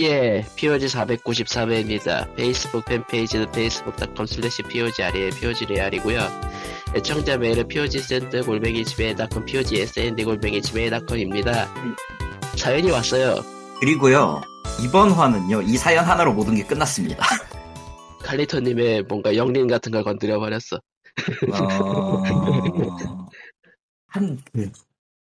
예, POG 493회입니다. 페이스북 팬페이지는 facebook.com slash POGR이에요. POGR이고요. 애청자 메일은 POG샌드 골뱅이 지메일.com, POGSND 골뱅이 지메일.com입니다. 사연이 왔어요. 그리고요, 이번 화는요, 이 사연 하나로 모든 게 끝났습니다. 칼리토님의 뭔가 영린 같은 걸 건드려버렸어. 어... 한, 그,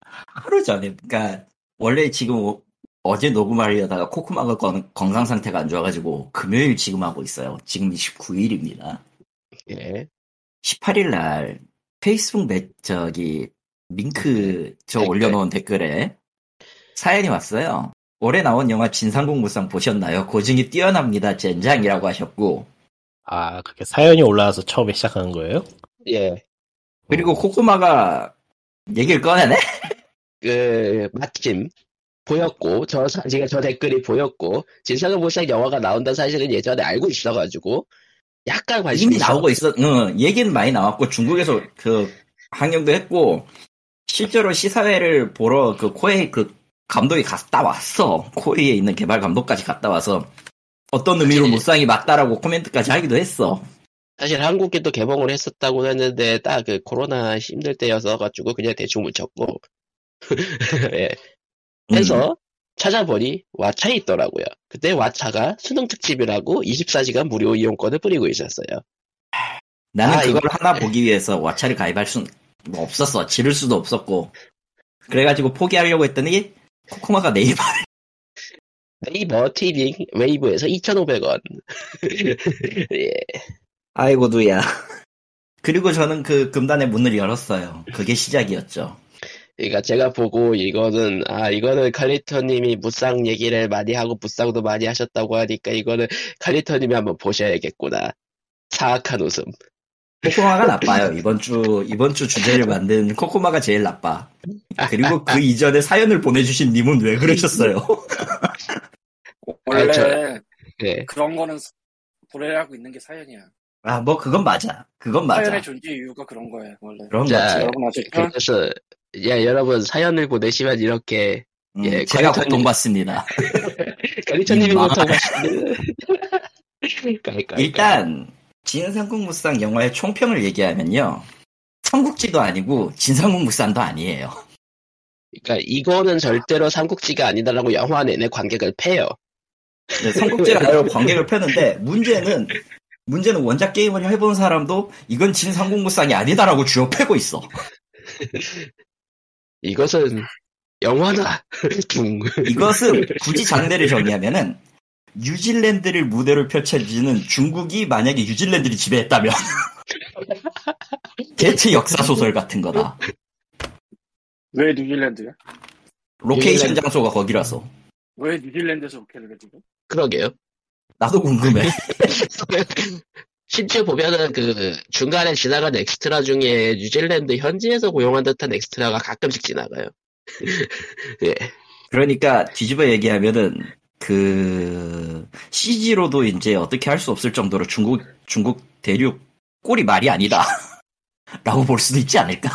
하루 전에, 그니까, 원래 지금 오- 어제 녹음하려다가 코코마가 건, 건강 상태가 안 좋아가지고, 금요일 지금 하고 있어요. 지금 29일입니다. 예. 18일 날, 페이스북 매, 저기, 링크 저 댓글. 올려놓은 댓글에 사연이 왔어요. 올해 나온 영화 진상공무상 보셨나요? 고증이 뛰어납니다. 젠장이라고 하셨고, 아, 그게 사연이 올라와서 처음에 시작하는 거예요? 예. 그리고 코코마가 얘기를 꺼내네? 그, 마침, 보였고, 저, 사- 제가 저 댓글이 보였고, 진상은 못상 영화가 나온다는 사실은 예전에 알고 있어가지고, 약간 관심이 이미 나오고 있어. 응, 얘기는 많이 나왔고 중국에서 그 항영도 했고 실제로 시사회를 보러 그 코에이 그 감독이 갔다 왔어. 코에이에 있는 개발 감독까지 갔다 와서 어떤 의미로 사실- 무쌍이 맞다라고 코멘트까지 하기도 했어. 사실 한국에도 개봉을 했었다고 했는데 딱 그 코로나 힘들 때여서 가지고 그냥 대충 묻혔고 예. 음. 해서 찾아보니 왓챠에 있더라고요. 그때 왓챠가 수능 특집이라고 24시간 무료 이용권을 뿌리고 있었어요. 나는 아, 그걸 이거- 하나 보기 위해서 왓챠를 가입할 수는 뭐 없었어. 지를 수도 없었고. 그래가지고 포기하려고 했더니 코코마가 네이버 네이버 TV 웨이브에서 2,500원. 예. 아이고 누야. 그리고 저는 그 금단의 문을 열었어요. 그게 시작이었죠. 그러니까 제가 보고 이거는 아 이거는 칼리터님이 무쌍 얘기를 많이 하고 무쌍도 많이 하셨다고 하니까 이거는 칼리터님이 한번 보셔야겠구나. 사악한 웃음. 코코마가 나빠요. 이번 주, 이번 주 주제를 만든 코코마가 제일 나빠. 그리고 그 이전에 사연을 보내주신 님은 왜 그러셨어요? 원래 아, 저- 예. 그런 거는 보내라고 있는 게 사연이야. 아, 뭐, 그건 맞아. 그건 맞아. 사연의 존재 이유가 그런 거야, 원래. 그런 자, 거지. 여러분? 그래서 야 여러분 사연을 보내시면 이렇게 음, 예, 제가 고통받습니다. 음, 고통하시는 일단, 진상국무상 영화의 총평을 얘기하면요. 삼국지도 아니고, 진상국무상도 아니에요. 그러니까 이거는 절대로 삼국지가 아니다라고 영화 내내 관객을 패요. 네, 삼국지가 아니라 관객을 펴는데, 문제는, 문제는 원작 게임을 해본 사람도, 이건 진상국무상이 아니다라고 주어 패고 있어. 이것은 영화다. 둥. 이것은 굳이 장르를 정의하면은 뉴질랜드를 무대로 펼쳐지는 중국이 만약에 뉴질랜드를 지배했다면 대체 역사 소설 같은 거다. 왜 뉴질랜드야? 로케이션 뉴질랜드. 장소가 거기라서 왜 뉴질랜드에서 오케이를 해, 지금? 그러게요. 나도 궁금해. 심지어 보면은 그 중간에 지나간 엑스트라 중에 뉴질랜드 현지에서 고용한 듯한 엑스트라가 가끔씩 지나가요. 예. 그러니까 뒤집어 얘기하면은 그 CG로도 이제 어떻게 할 수 없을 정도로 중국 중국 대륙 꼴이 말이 아니다. 라고 볼 수도 있지 않을까?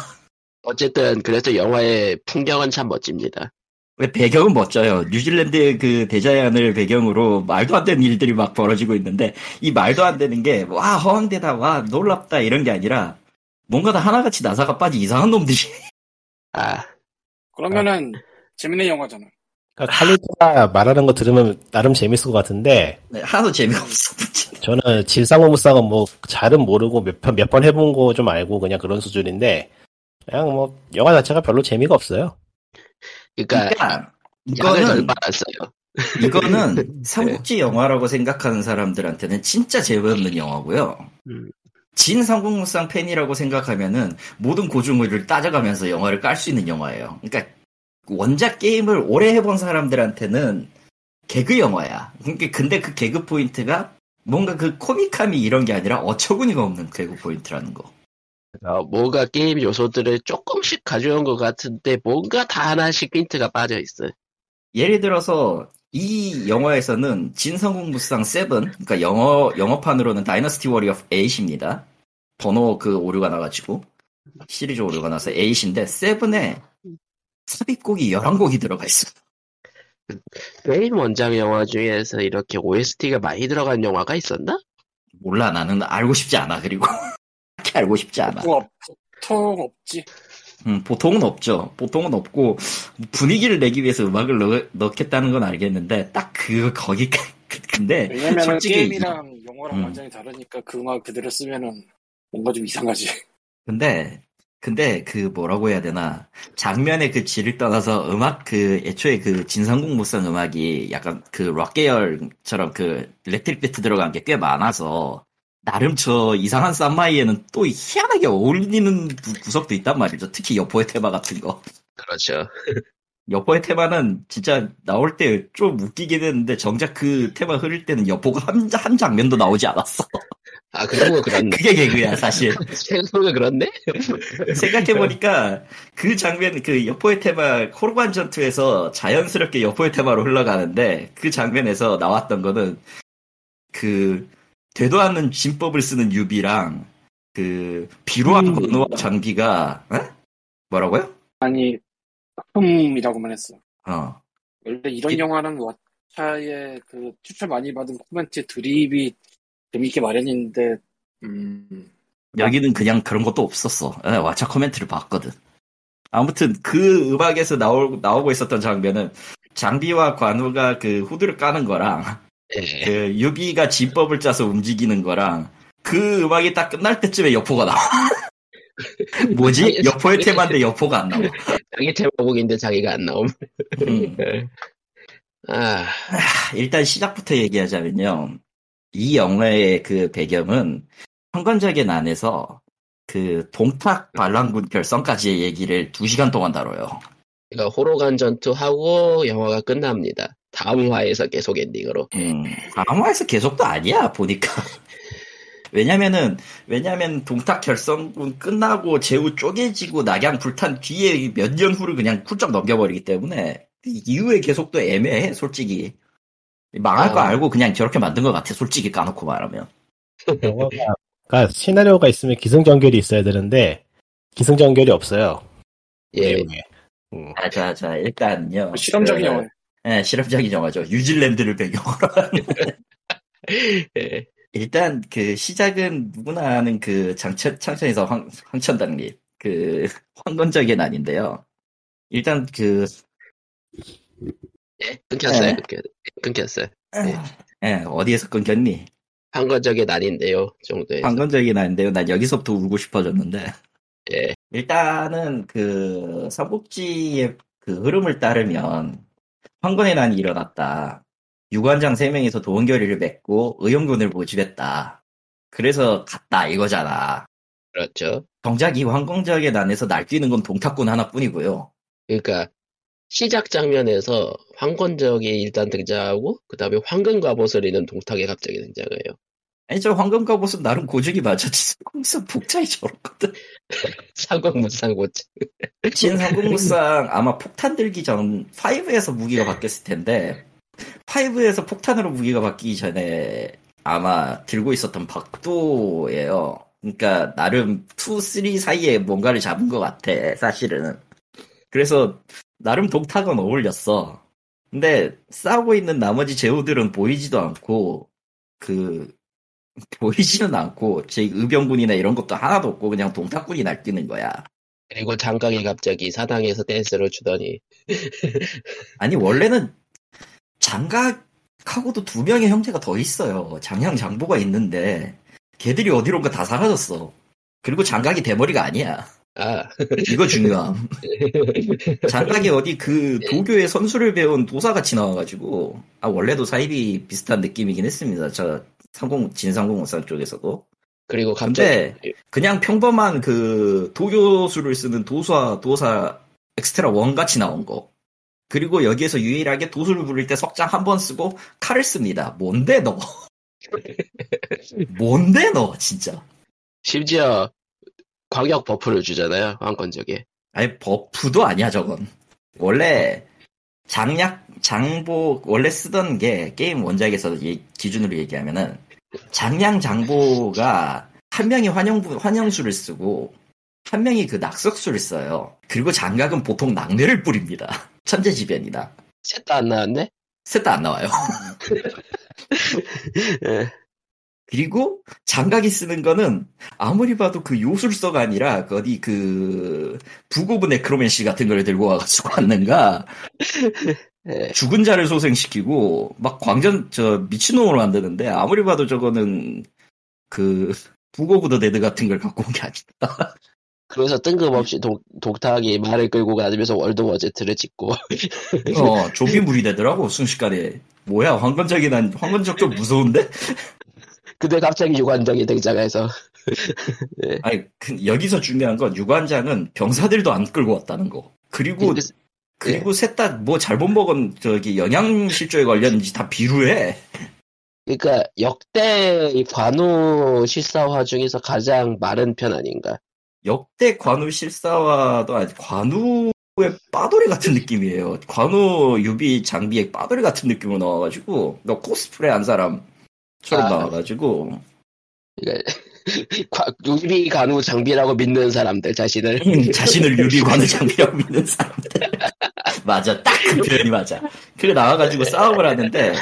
어쨌든 그래도 영화의 풍경은 참 멋집니다. 왜 배경은 멋져요. 뉴질랜드의 그 대자연을 배경으로 말도 안 되는 일들이 막 벌어지고 있는데 이 말도 안 되는 게 와 허황되다 와 놀랍다 이런 게 아니라 뭔가 다 하나같이 나사가 빠진 이상한 놈들이 아, 그러면은 재밌는 영화잖아. 그러니까 칼리토가 말하는 거 들으면 나름 재밌을 것 같은데, 하나도 재미가 없어. 저는 질상공무상은 뭐, 잘은 모르고 몇 편, 몇번 해본 거 좀 알고 그냥 그런 수준인데, 그냥 뭐, 영화 자체가 별로 재미가 없어요. 그러니까 그러니까 이거는 써요. 이거는 삼국지 영화라고 생각하는 사람들한테는 진짜 재미없는 영화고요. 음. 진 삼국무쌍 팬이라고 생각하면은 모든 고증을 따져가면서 영화를 깔 수 있는 영화예요. 그러니까 원작 게임을 오래 해본 사람들한테는 개그 영화야. 그러니까 근데 그 개그 포인트가 뭔가 그 코믹함이 이런 게 아니라 어처구니가 없는 개그 포인트라는 거. 어, 뭔가 게임 요소들을 조금씩 가져온 것 같은데 뭔가 다 하나씩 힌트가 빠져 있어요. 예를 들어서 이 영화에서는 진성국무상 7, 그러니까 영어 영어판으로는 다이너스티 워리어 8입니다. 번호 그 오류가 나가지고 시리즈 오류가 나서 8인데 7에 삽입곡이 11곡이 들어가 있어. 게임 원작 영화 중에서 이렇게 OST가 많이 들어간 영화가 있었나? 몰라 나는 알고 싶지 않아 그리고 그렇게 알고 싶지 않아. 보통, 없, 보통 없지. 음, 보통은 없죠. 보통은 없고 분위기를 내기 위해서 음악을 넣, 넣겠다는 건 알겠는데 딱 그 거기 근데 왜냐면은 솔직히 게임이랑 영화랑 음. 완전히 다르니까 그 음악 그대로 쓰면은 뭔가 좀 이상하지. 근데 근데 그 뭐라고 해야 되나 장면의 그 질을 떠나서 음악 그 애초에 그 진상공무성 음악이 약간 그 락 계열처럼 그 일렉트릭 비트 들어간 게 꽤 많아서 나름 저 이상한 쌈마이에는 또 희한하게 어울리는 구- 구석도 있단 말이죠. 특히 여포의 테마 같은 거. 그렇죠. 여포의 테마는 진짜 나올 때 좀 웃기긴 했는데 정작 그 테마 흐를 때는 여포가 한, 한 장면도 나오지 않았어. 아, 그러고 그렇네. 그게 개그야 사실. 생각해보면 그렇네? 생각해보니까 그 장면, 그 여포의 테마, 코르반 전투에서 자연스럽게 여포의 테마로 흘러가는데 그 장면에서 나왔던 거는 그 되도 않는 진법을 쓰는 유비랑 그 비루한 음. 건우와 장비가 에? 뭐라고요? 아니 흠이라고만 했어. 어. 원래 이런 기- 영화는 왓챠의 그 추천 많이 받은 코멘트 드립이 재밌게 마련인데 음 여기는 그냥 그런 것도 없었어. 예, 왓챠 코멘트를 봤거든. 아무튼 그 음악에서 나오, 나오고 있었던 장면은 장비와 관우가 그 후드를 까는 거랑 예. 그 유비가 진법을 짜서 움직이는 거랑 그 음악이 딱 끝날 때쯤에 여포가 나와. 뭐지? 여포의 테마인데 여포가 안 나와. 자기 제목인데 자기가 안 나옴. 음. 아, 일단 시작부터 얘기하자면요. 이 영화의 그 배경은 황건적의 난에서 그 동탁 반란군 결성까지의 얘기를 두 시간 동안 다뤄요. 그러니까 호로간 전투하고 영화가 끝납니다. 다음 화에서 계속 엔딩으로. 음, 아마에서 계속도 아니야, 보니까. 왜냐면은, 왜냐면 동탁 결성군 끝나고 제우 쪼개지고 낙양 불탄 뒤에 몇 년 후를 그냥 훌쩍 넘겨버리기 때문에, 그 이후에 계속도 애매해, 솔직히. 망할 거 아. 알고 그냥 저렇게 만든 것 같아, 솔직히 까놓고 말하면. 그러니까 시나리오가 있으면 기승전결이 있어야 되는데 기승전결이 없어요. 예. 내용에. 음. 아, 자, 자, 일단요. 실험적인 그, 영화. 예, 실험적인 영화죠. 뉴질랜드를 배경으로 한. 예. 일단 그 시작은 누구나 아는 그 장천 창천에서 황, 황천당립 그 황건적의 난인데요. 일단 그 예, 끊겼어요. 네. 끊겼, 끊겼어요. 예, 어디에서 끊겼니? 한건적이 난인데요. 정도에서. 황건적의 난인데요. 난 여기서부터 울고 싶어졌는데 예. 일단은 그 삼국지의 그 흐름을 따르면 황건의 난이 일어났다. 유관장 3명이서 도원결의를 맺고 의용군을 모집했다. 그래서 갔다 이거잖아. 그렇죠. 정작 이 황건적의 난에서 날뛰는 건 동탁군 하나뿐이고요. 그러니까 시작 장면에서 황건적이 일단 등장하고 그 다음에 황금 갑옷을 입는 동탁이 갑자기 등장해요. 아니 저 황금 갑옷은 나름 고증이 맞았지. 공사 복차이 저렇거든. 상관무상고 진상공무상 아마 폭탄 들기 전 5에서 무기가 바뀌었을 텐데 5에서 폭탄으로 무기가 바뀌기 전에 아마 들고 있었던 박도예요. 그러니까 나름 2, 3 사이에 뭔가를 잡은 것 같아 사실은. 그래서 나름 동탁은 어울렸어. 근데 싸우고 있는 나머지 제후들은 보이지도 않고 그 보이지는 않고 제 의병군이나 이런 것도 하나도 없고 그냥 동탁군이 날뛰는 거야. 그리고 장강이 갑자기 사당에서 댄스를 추더니 아니 원래는 장각하고도 두 명의 형제가 더 있어요. 장양 장보가 있는데 걔들이 어디론가 다 사라졌어. 그리고 장각이 대머리가 아니야. 아 이거 중요함. 장각이 어디 그 도교의 선수를 배운 도사같이 나와가지고 아 원래도 사입이 비슷한 느낌이긴 했습니다. 저 상공 진상공무상 쪽에서도. 그리고 갑자기 근데 그냥 평범한 그 도교수를 쓰는 도사 도사 엑스트라 원 같이 나온 거. 그리고 여기에서 유일하게 도수를 부릴 때 석장 한 번 쓰고 칼을 씁니다. 뭔데 너? 뭔데 너 진짜? 심지어 광역 buff를 주잖아요 황건적에 아니 buff도 아니야 저건. 원래 장량 장보 원래 쓰던 게 게임 원작에서 예- 기준으로 얘기하면은 장량 장보가 한 명이 환영부 환영수를 쓰고 한 명이 그 낙석수를 써요. 그리고 장각은 보통 낙뢰를 뿌립니다. 천재지변이다. 셋도 안 나왔네? 셋 다 안 나와요. 예. 그리고 장각이 쓰는 거는 아무리 봐도 그 요술서가 아니라 그 어디 그 Book of Necromancy 같은 걸 들고 와가지고 왔는가 예. 죽은 자를 소생시키고 막 광전 저 미친놈으로 만드는데 아무리 봐도 저거는 그 Book of the Dead 같은 걸 갖고 온 게 아니다. 그래서 뜬금없이 독, 동탁이 말을 끌고 가면서 World War Z를 찍고 어 좀비물이 되더라고 순식간에 뭐야 황건적이 난 황건적 좀 무서운데? 근데 갑자기 유관장이 등장해서 아니 그- 여기서 중요한 건 유관장은 병사들도 안 끌고 왔다는 거. 그리고 근데- 그리고 셋다 뭐 잘못 먹은 저기 영양실조에 걸렸는지 다 비루해. 그러니까 역대 이 관우 실사화 중에서 가장 마른 편 아닌가 역대 관우 실사와도 아니 관우의 빠돌이 같은 느낌이에요. 관우 유비 장비의 빠돌이 같은 느낌으로 나와가지고 너 코스프레 한 사람처럼 아. 나와가지고 그러니까 과- 유비 관우 장비라고 믿는 사람들 자신을 음, 자신을 유비 관우 장비라고 믿는 사람들. 맞아, 딱 그 표현이 맞아. 그래 나와가지고 싸움을 하는데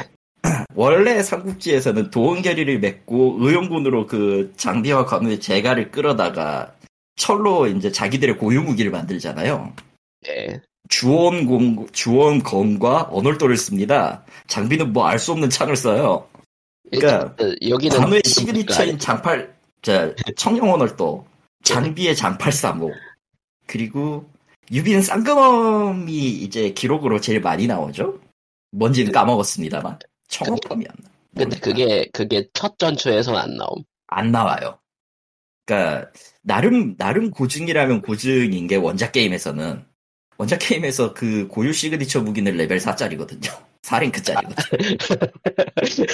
원래 삼국지에서는 도원결의를 맺고 의용군으로 그 장비와 관우의 재갈을 끌어다가 철로 이제 자기들의 고유 무기를 만들잖아요. 예. 주원공, 자웅검과 언월도를 씁니다. 장비는 뭐 알 수 없는 창을 써요. 그러니까 일단, 여기는 관우의 그 signature인 장팔, 자, 청룡 언월도, 장비의 장팔 사모, 그리고 유비는 쌍검이 이제 기록으로 제일 많이 나오죠? 뭔지는 까먹었습니다만. 청룡검이었나? 근데 그게 그게 첫 전투에서는 안 나옴 안 나와요. 그러니까 나름 나름 고증이라면 고증인 게 원작 게임에서는 원작 게임에서 그 고유 시그니처 무기는 레벨 4짜리거든요. 4랭크짜리거든.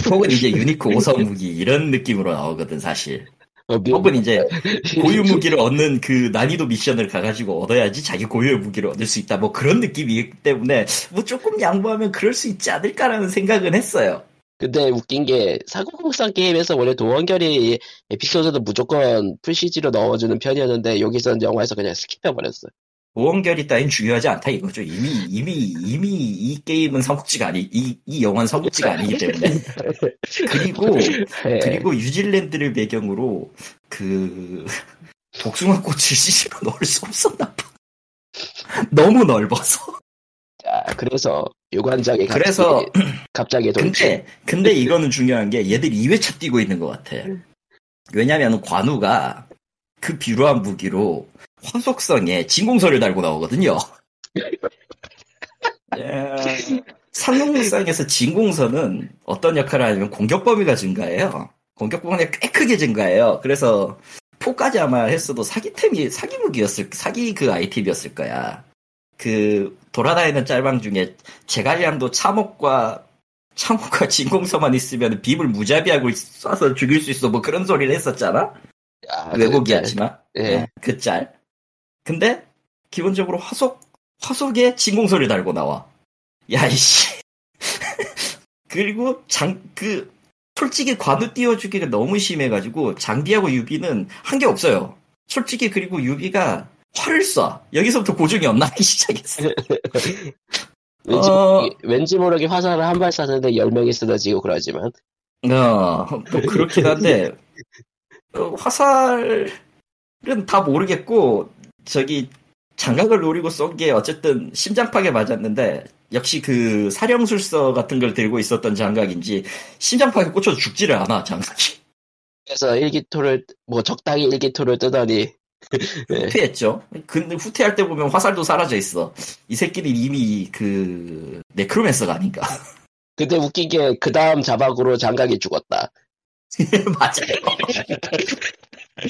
혹은 이제 unique 5성 무기 이런 느낌으로 나오거든 사실. 어, 미- 혹은 이제 고유 무기를 얻는 그 난이도 미션을 가가지고 얻어야지 자기 고유의 무기를 얻을 수 있다. 뭐 그런 느낌이기 때문에 뭐 조금 양보하면 그럴 수 있지 않을까라는 생각은 했어요. 근데 웃긴 게 삼국무쌍 게임에서 원래 도원결의 에피소드는 무조건 full CG로 넣어주는 편이었는데 여기서는 영화에서 그냥 skip해버렸어 보험결이 따윈 중요하지 않다 이거죠. 이미 이미 이미 이 게임은 삼국지가 아니 이 이 영화는 삼국지가 아니기 때문에 그리고 예. 그리고 뉴질랜드를 배경으로 그 복숭아 꽃을 CG로 넣을 수 없었나 봐. 너무 넓어서. 자, 그래서 갑자기, 그래서 갑자기 돌출 근데 근데 이거는 중요한 게 얘들 2회차 뛰고 있는 것 같아. 왜냐면 관우가 그 비루한 무기로 화속성에 진공서를 달고 나오거든요. 상용무쌍에서 진공서는 어떤 역할을 하냐면 공격 범위가 증가해요. 공격 범위가 꽤 크게 증가해요. 그래서 포까지 아마 했어도 사기템이 사기 무기였을 사기 그 아이템이었을 거야. 그 돌아다니는 짤방 중에 제갈량도 참혹과 참혹과 진공서만 있으면 빔을 무자비하고 쏴서 죽일 수 있어 뭐 그런 소리를 했었잖아. 아, 왜곡이었지만 예. 그 짤. 근데 기본적으로 화속 화속에 진공소를 달고 나와. 야 이씨. 그리고 장 그 솔직히 관우 띄워주기가 너무 심해가지고 장비하고 유비는 한 게 없어요. 솔직히 그리고 유비가 활을 쏴. 여기서부터 고증이 엇나기 시작했어. 왠지, 어. 왠지 모르게 화살을 한 발 쐈는데 10명이 쓰러지고 그러지만 어, 뭐 그렇긴 한데 어, 화살은 다 모르겠고 저기 장갑을 노리고 쏜 게 어쨌든 심장팍에 맞았는데 역시 그 사령술서 같은 걸 들고 있었던 장갑인지 심장팍에 꽂혀서 죽지를 않아 장갑이 그래서 일기토를 뭐 적당히 일기토를 뜨더니 네. 후퇴했죠. 근데 후퇴할 때 보면 화살도 사라져 있어. 이 새끼는 이미 그 네크로맨서가 아닌가. 근데 웃긴 게 그 다음 자박으로 장각이 죽었다 맞아요.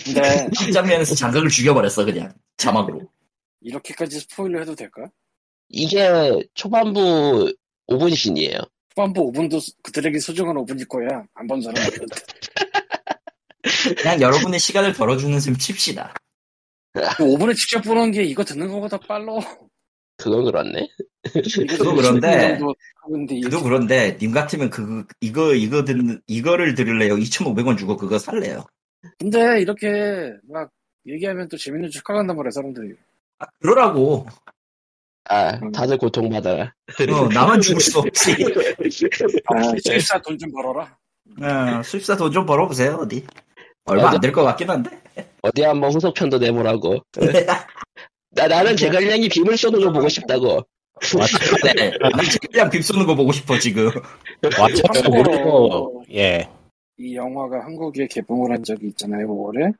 근데 이 장면에서 장갑을 죽여버렸어 그냥 자막으로. 이렇게까지 스포일러 해도 될까? 이게 초반부 5분 씬이에요 후반부 5분도 그들에게 소중한 5분일 거야. 안 본 사람. 그냥 여러분의 시간을 덜어주는 셈 칩시다. 5분에 직접 보는 게 이거 듣는 것보다 빨라. 그건 그렇네 그거 그런데- 그도 그런데 님 같으면 그 이거 이거 듣는 이거를 들을래요? 2,500원 주고 그거 살래요? 근데 이렇게 막 얘기하면 또 재밌는 척 하간단 말이야 사람들이. 아, 그러라고. 아, 음. 다들 고통받아라. 어, 나만 죽을 수 없지. 아, 실사 돈 좀 벌어라. 어, 수입사 돈 좀 벌어보세요, 어디. 얼마 안 될 것 같긴 한데. 어디 한번 후속편도 내보라고. 나, 나는 제갈량이 빔을 쏘는 거 보고 싶다고. 네, 나는 그냥 빔 쏘는 거 보고 싶어, 지금. 참고로- 모르고 예. 이 영화가 한국에 개봉을 한 적이 있잖아요, 5월에.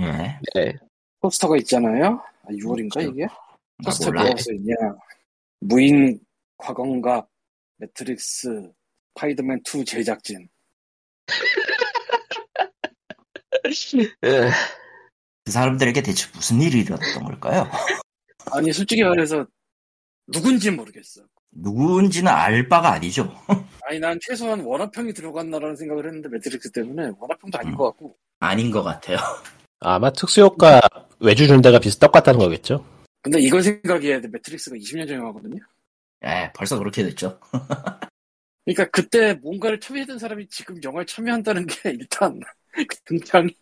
예. 네. 포스터가 있잖아요. 아, 6월인가 이게? 나 포스터 몰라. 뭐라고 써있냐. 무인 곽원갑인가 매트릭스 파이더맨 2 제작진. 에, 그 사람들에게 대체 무슨 일이 일어났던 걸까요? 아니 솔직히 말해서 누군지 모르겠어. 누군지는 알 바가 아니죠. 아니 난 최소한 원화평이 들어갔나라는 생각을 했는데 매트릭스 때문에 원화평도 아닌 음. 것 같고 아닌 것 같아요. 아마 특수효과 외주 준 데가 비슷 똑같다는 거겠죠. 근데 이걸 생각해야 돼. 매트릭스가 20년 전 영화거든요. 예, 벌써 그렇게 됐죠. 그러니까 그때 뭔가를 참여했던 사람이 지금 영화에 참여한다는 게 일단 굉장히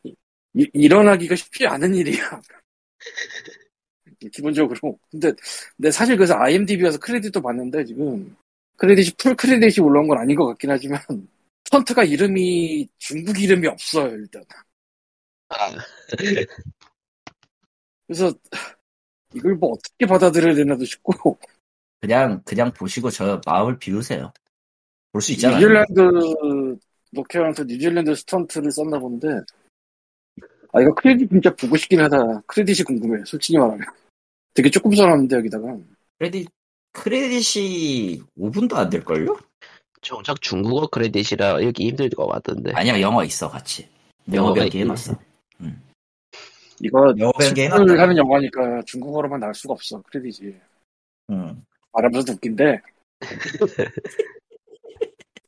이- 일어나기가 쉽지 않은 일이야. 기본적으로. 근데 근데 사실 그래서 IMDb에서 credit도 봤는데 지금 credit이 full credit이 올라온 건 아닌 것 같긴 하지만 스턴트가 이름이 중국 이름이 없어요 일단. 아, 그래서 이걸 뭐 어떻게 받아들여야 되나도 싶고 그냥, 그냥 보시고 저 마음을 비우세요. 볼 수 있잖아요. 뉴질랜드 로케한 데 뉴질랜드 스턴트를 썼나 본데 아 이거 크레딧 진짜 보고 싶긴 하다 credit이 궁금해 솔직히 말하면 되게 조금 써놨는데 여기다가 credit, credit이 5분도 안 될걸요? 정작 중국어 credit이라 읽기 힘들 것 같던데. 아니야, 영어 있어, 같이. 영어 있구나. 해놨어. 이거 영어 병기를 해놨다. 하는 영화니까 중국어로만 나올 수가 없어 credit이 음. 말하면서도 웃긴데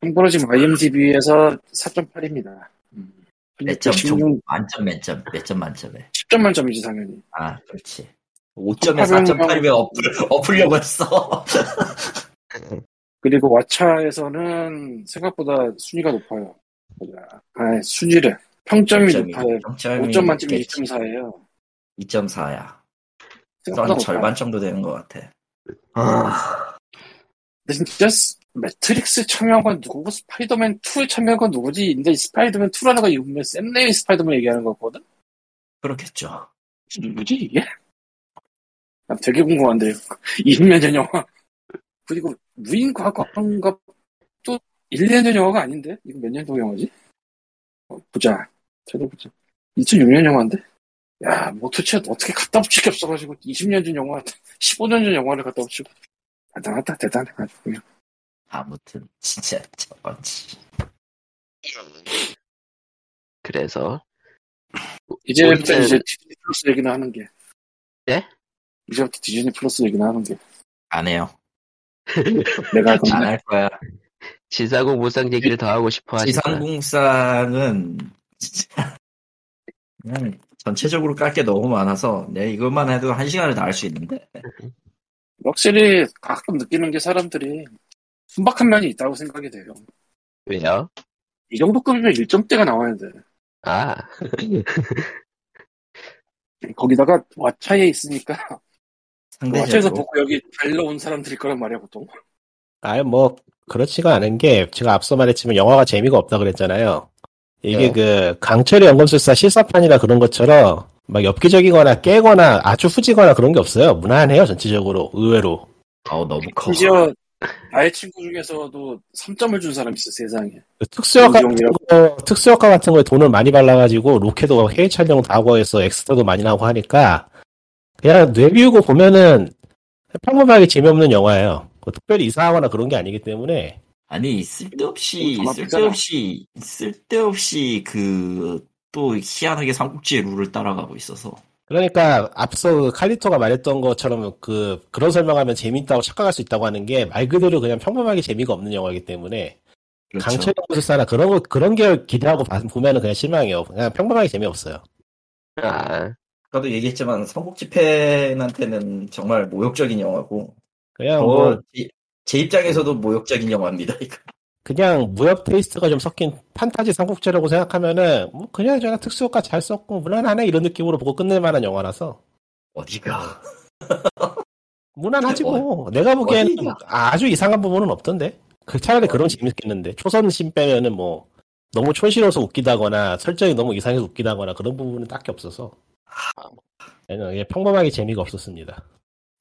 참고로 지금 IMDb에서 4.8입니다 몇 점, 종, 만점, 몇 점, 몇 점 만점에. 10점 만점이지 당연히 아, 그렇지. 5점에 하면 4.8이면 엎을, 엎으려고 했어. 그리고 왓챠에서는 생각보다 순위가 높아요. 아 순위를 평점이 높아요 5점 만점에 2.4예요 2.4야. 생각보다 한 절반. 정도 되는 것 같아. 근데 진짜 스- 매트릭스 참여한 건 누구고 스파이더맨 2에 참여한 건 누구지? 근데 이 스파이더맨 2라는 거 이거면 샘 레이미 스파이더맨 얘기하는 거거든? 그렇겠죠. 누구지 이게? 나 되게 궁금한데 20년 전 영화 그리고 무인 곽원갑인가 또 1년 전 영화가 아닌데? 이거 몇 년도 영화지? 어, 보자 찾아보자 2006년 영화인데? 야, 뭐 도대체 어떻게 갖다 붙일 게 없어가지고 20년 전 영화 15년 전 영화를 갖다 붙이고 대단하다 대단해 아주 그냥 아무튼, 진짜, 저건지. 그래서 이제부터 이제 디즈니 플러스 얘기나 하는 게. 네? 이제부터 디즈니 플러스 얘기나 하는 게. 안 해요. 내가 할 안. 할 거야. 지사고 무상 얘기를 더 하고 싶어 하시나. 지상공상은, 진짜, 그냥 전체적으로 깔 게 너무 많아서, 내 이것만 해도 한 시간을 다 할 수 있는데. 확실히 가끔 느끼는 게 사람들이 순박한 면이 있다고 생각이 돼요. 왜요? 이 정도 급이면 1점대가 나와야 돼. 아, 거기다가 왓챠에 있으니까 상대적으로. 보고 여기 달려온 사람들일 거란 말이야 보통. 아예 뭐 그렇지가 않은 게 제가 앞서 말했지만 영화가 재미가 없다 그랬잖아요. 이게 네. 그 강철의 연금술사 실사판이라 그런 것처럼 막 엽기적이거나 깨거나 아주 후지거나 그런 게 없어요. 무난해요 전체적으로 의외로. 어우, 너무 커. 심지어 나의 친구 중에서도 3점을 준 사람이 있어 세상에. 그 특수효과 같은? 거, 특수효과 같은 거에 돈을 많이 발라가지고 로켓도 해외 촬영 다 하고 해서 엑스트라도 많이 나오고 하니까 그냥 뇌비우고 보면은 평범하게 재미없는 영화예요. 그 특별히 이상하거나 그런 게 아니기 때문에 아니, 쓸데없이, 돈 쓸데없이, 쓸데없이 그, 또 희한하게 삼국지의 룰을 따라가고 있어서. 그러니까 앞서 그 칼리토가 말했던 것처럼 그 그런 설명하면 재밌다고 착각할 수 있다고 하는 게 말 그대로 그냥 평범하게 재미가 없는 영화이기 때문에 그렇죠. 강철 연구소사나 그런 거 그런 게 기대하고 봐- 보면은 그냥 실망해요. 그냥 평범하게 재미없어요. 아, 아까도 얘기했지만, 삼국지 팬한테는 정말 모욕적인 영화고, 그냥 어, 뭐 제, 제 입장에서도 모욕적인 영화입니다, 이거. 그냥 무협 테이스트가 좀 섞인 판타지 삼국지라고 생각하면은 뭐 그냥 제가 특수효과 잘 썼고 무난하네 이런 느낌으로 보고 끝낼 만한 영화라서 어디가. 무난하지 뭐. 내가 보기에는 어디가? 아주 이상한 부분은 없던데. 그 차라리 그런 재밌겠는데. 초선심 빼면은 뭐 너무 촌스러워서 웃기다거나 설정이 너무 이상해서 웃기다거나 그런 부분은 딱히 없어서. 저는 그냥 평범하게 재미가 없었습니다.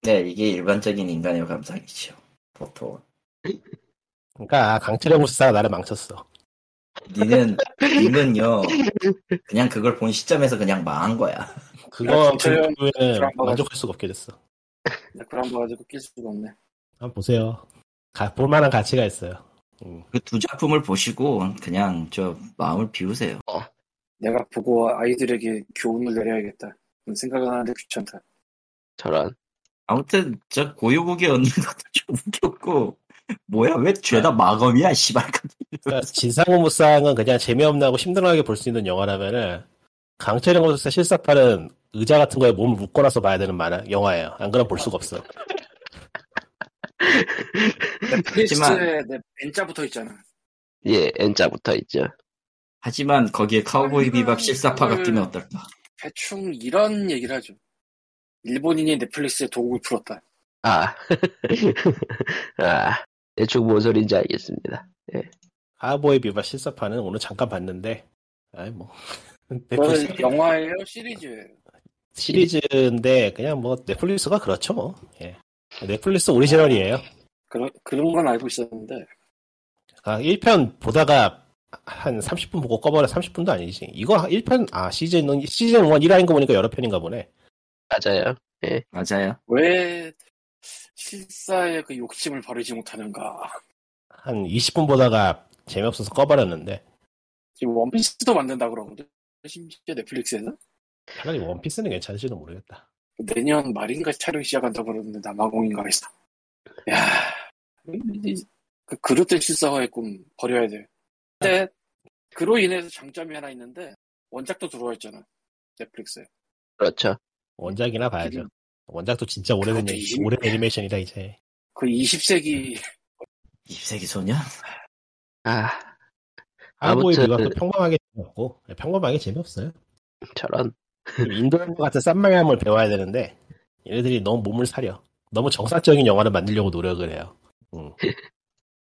네, 이게 일반적인 인간의 감상이죠. 보통. 그러니까 강철의 무스사가 나를 망쳤어. 니는, 님은요, 그냥 그걸 본 시점에서 그냥 망한 거야. 그거 강철의 그 만족할 수가 없게 됐어. 그런 거 가지고 낄 수가 없네. 한번 보세요. 가- 볼만한 가치가 있어요. 음. 그두 작품을 보시고, 그냥 저 마음을 비우세요. 내가 보고 아이들에게 교훈을 내려야겠다. 생각은 하는데 귀찮다. 저런. 아무튼, 저 고유국이 얻는 것도 좀 웃겼고, 뭐야, 왜 죄다 마검이야, 씨발. 그러니까 진상호 무쌍은 그냥 재미없나고 힘들어하게 볼 수 있는 영화라면은 강철의 무스사 실사판은 의자 같은 거에 몸을 묶어놔서 봐야 되는 만화 영화예요. 안 그러면 볼 수가 없어. 넷플릭스에 내 N자 붙어 있잖아. 예, N자부터 있죠. 하지만 거기에 카우보이 비밥 실사파가 음. 끼면 어떨까? 대충 이런 얘기를 하죠. 일본인이 넷플릭스에 도움을 풀었다. 아. 아. 대충 뭔 소린지 알겠습니다. 하보이 비바 실사판은 오늘 잠깐 봤는데, 아이 뭐 넷플릭스 영화예요? 시리즈예요? 시리즈인데 그냥 뭐 넷플릭스가 그렇죠 뭐. 예. 넷플릭스 오리지널이에요. 그런, 그런 건 알고 있었는데. 아, 1편 보다가 한 30분 보고 꺼버려 30분도 아니지. 이거 1편 아 시즌 시즌 1 1화인 거 보니까 여러 편인가 보네. 맞아요. 맞아요. 왜 실사의 그 욕심을 버리지 못하는가. 한 20분 보다가 재미없어서 꺼버렸는데 지금 원피스도 만든다 그러거든. 심지어 넷플릭스에서. 차라리 원피스는 괜찮을지도 모르겠다. 내년 말인가 촬영 시작한다고 그러는데 남아공인가 해서. 야, 이- 그 그릇된 실사화의 꿈 버려야 돼. 근데 그로 인해서 장점이 하나 있는데 원작도 들어와 있잖아. 넷플릭스에. 그렇죠. 원작이나 봐야죠. 원작도 진짜 오래된 그것도 얘기- 이십- 오래된 애니메이션이다 이제. 그 20세기 20세기 소년? 아, 하보이 아무튼- 비밥도 평범하게 재미없고 평범하게 재미없어요. 저런. 인도연구 같은 싼 방향을 배워야 되는데 얘네들이 너무 몸을 사려. 너무 정사적인 영화를 만들려고 노력을 해요. 음.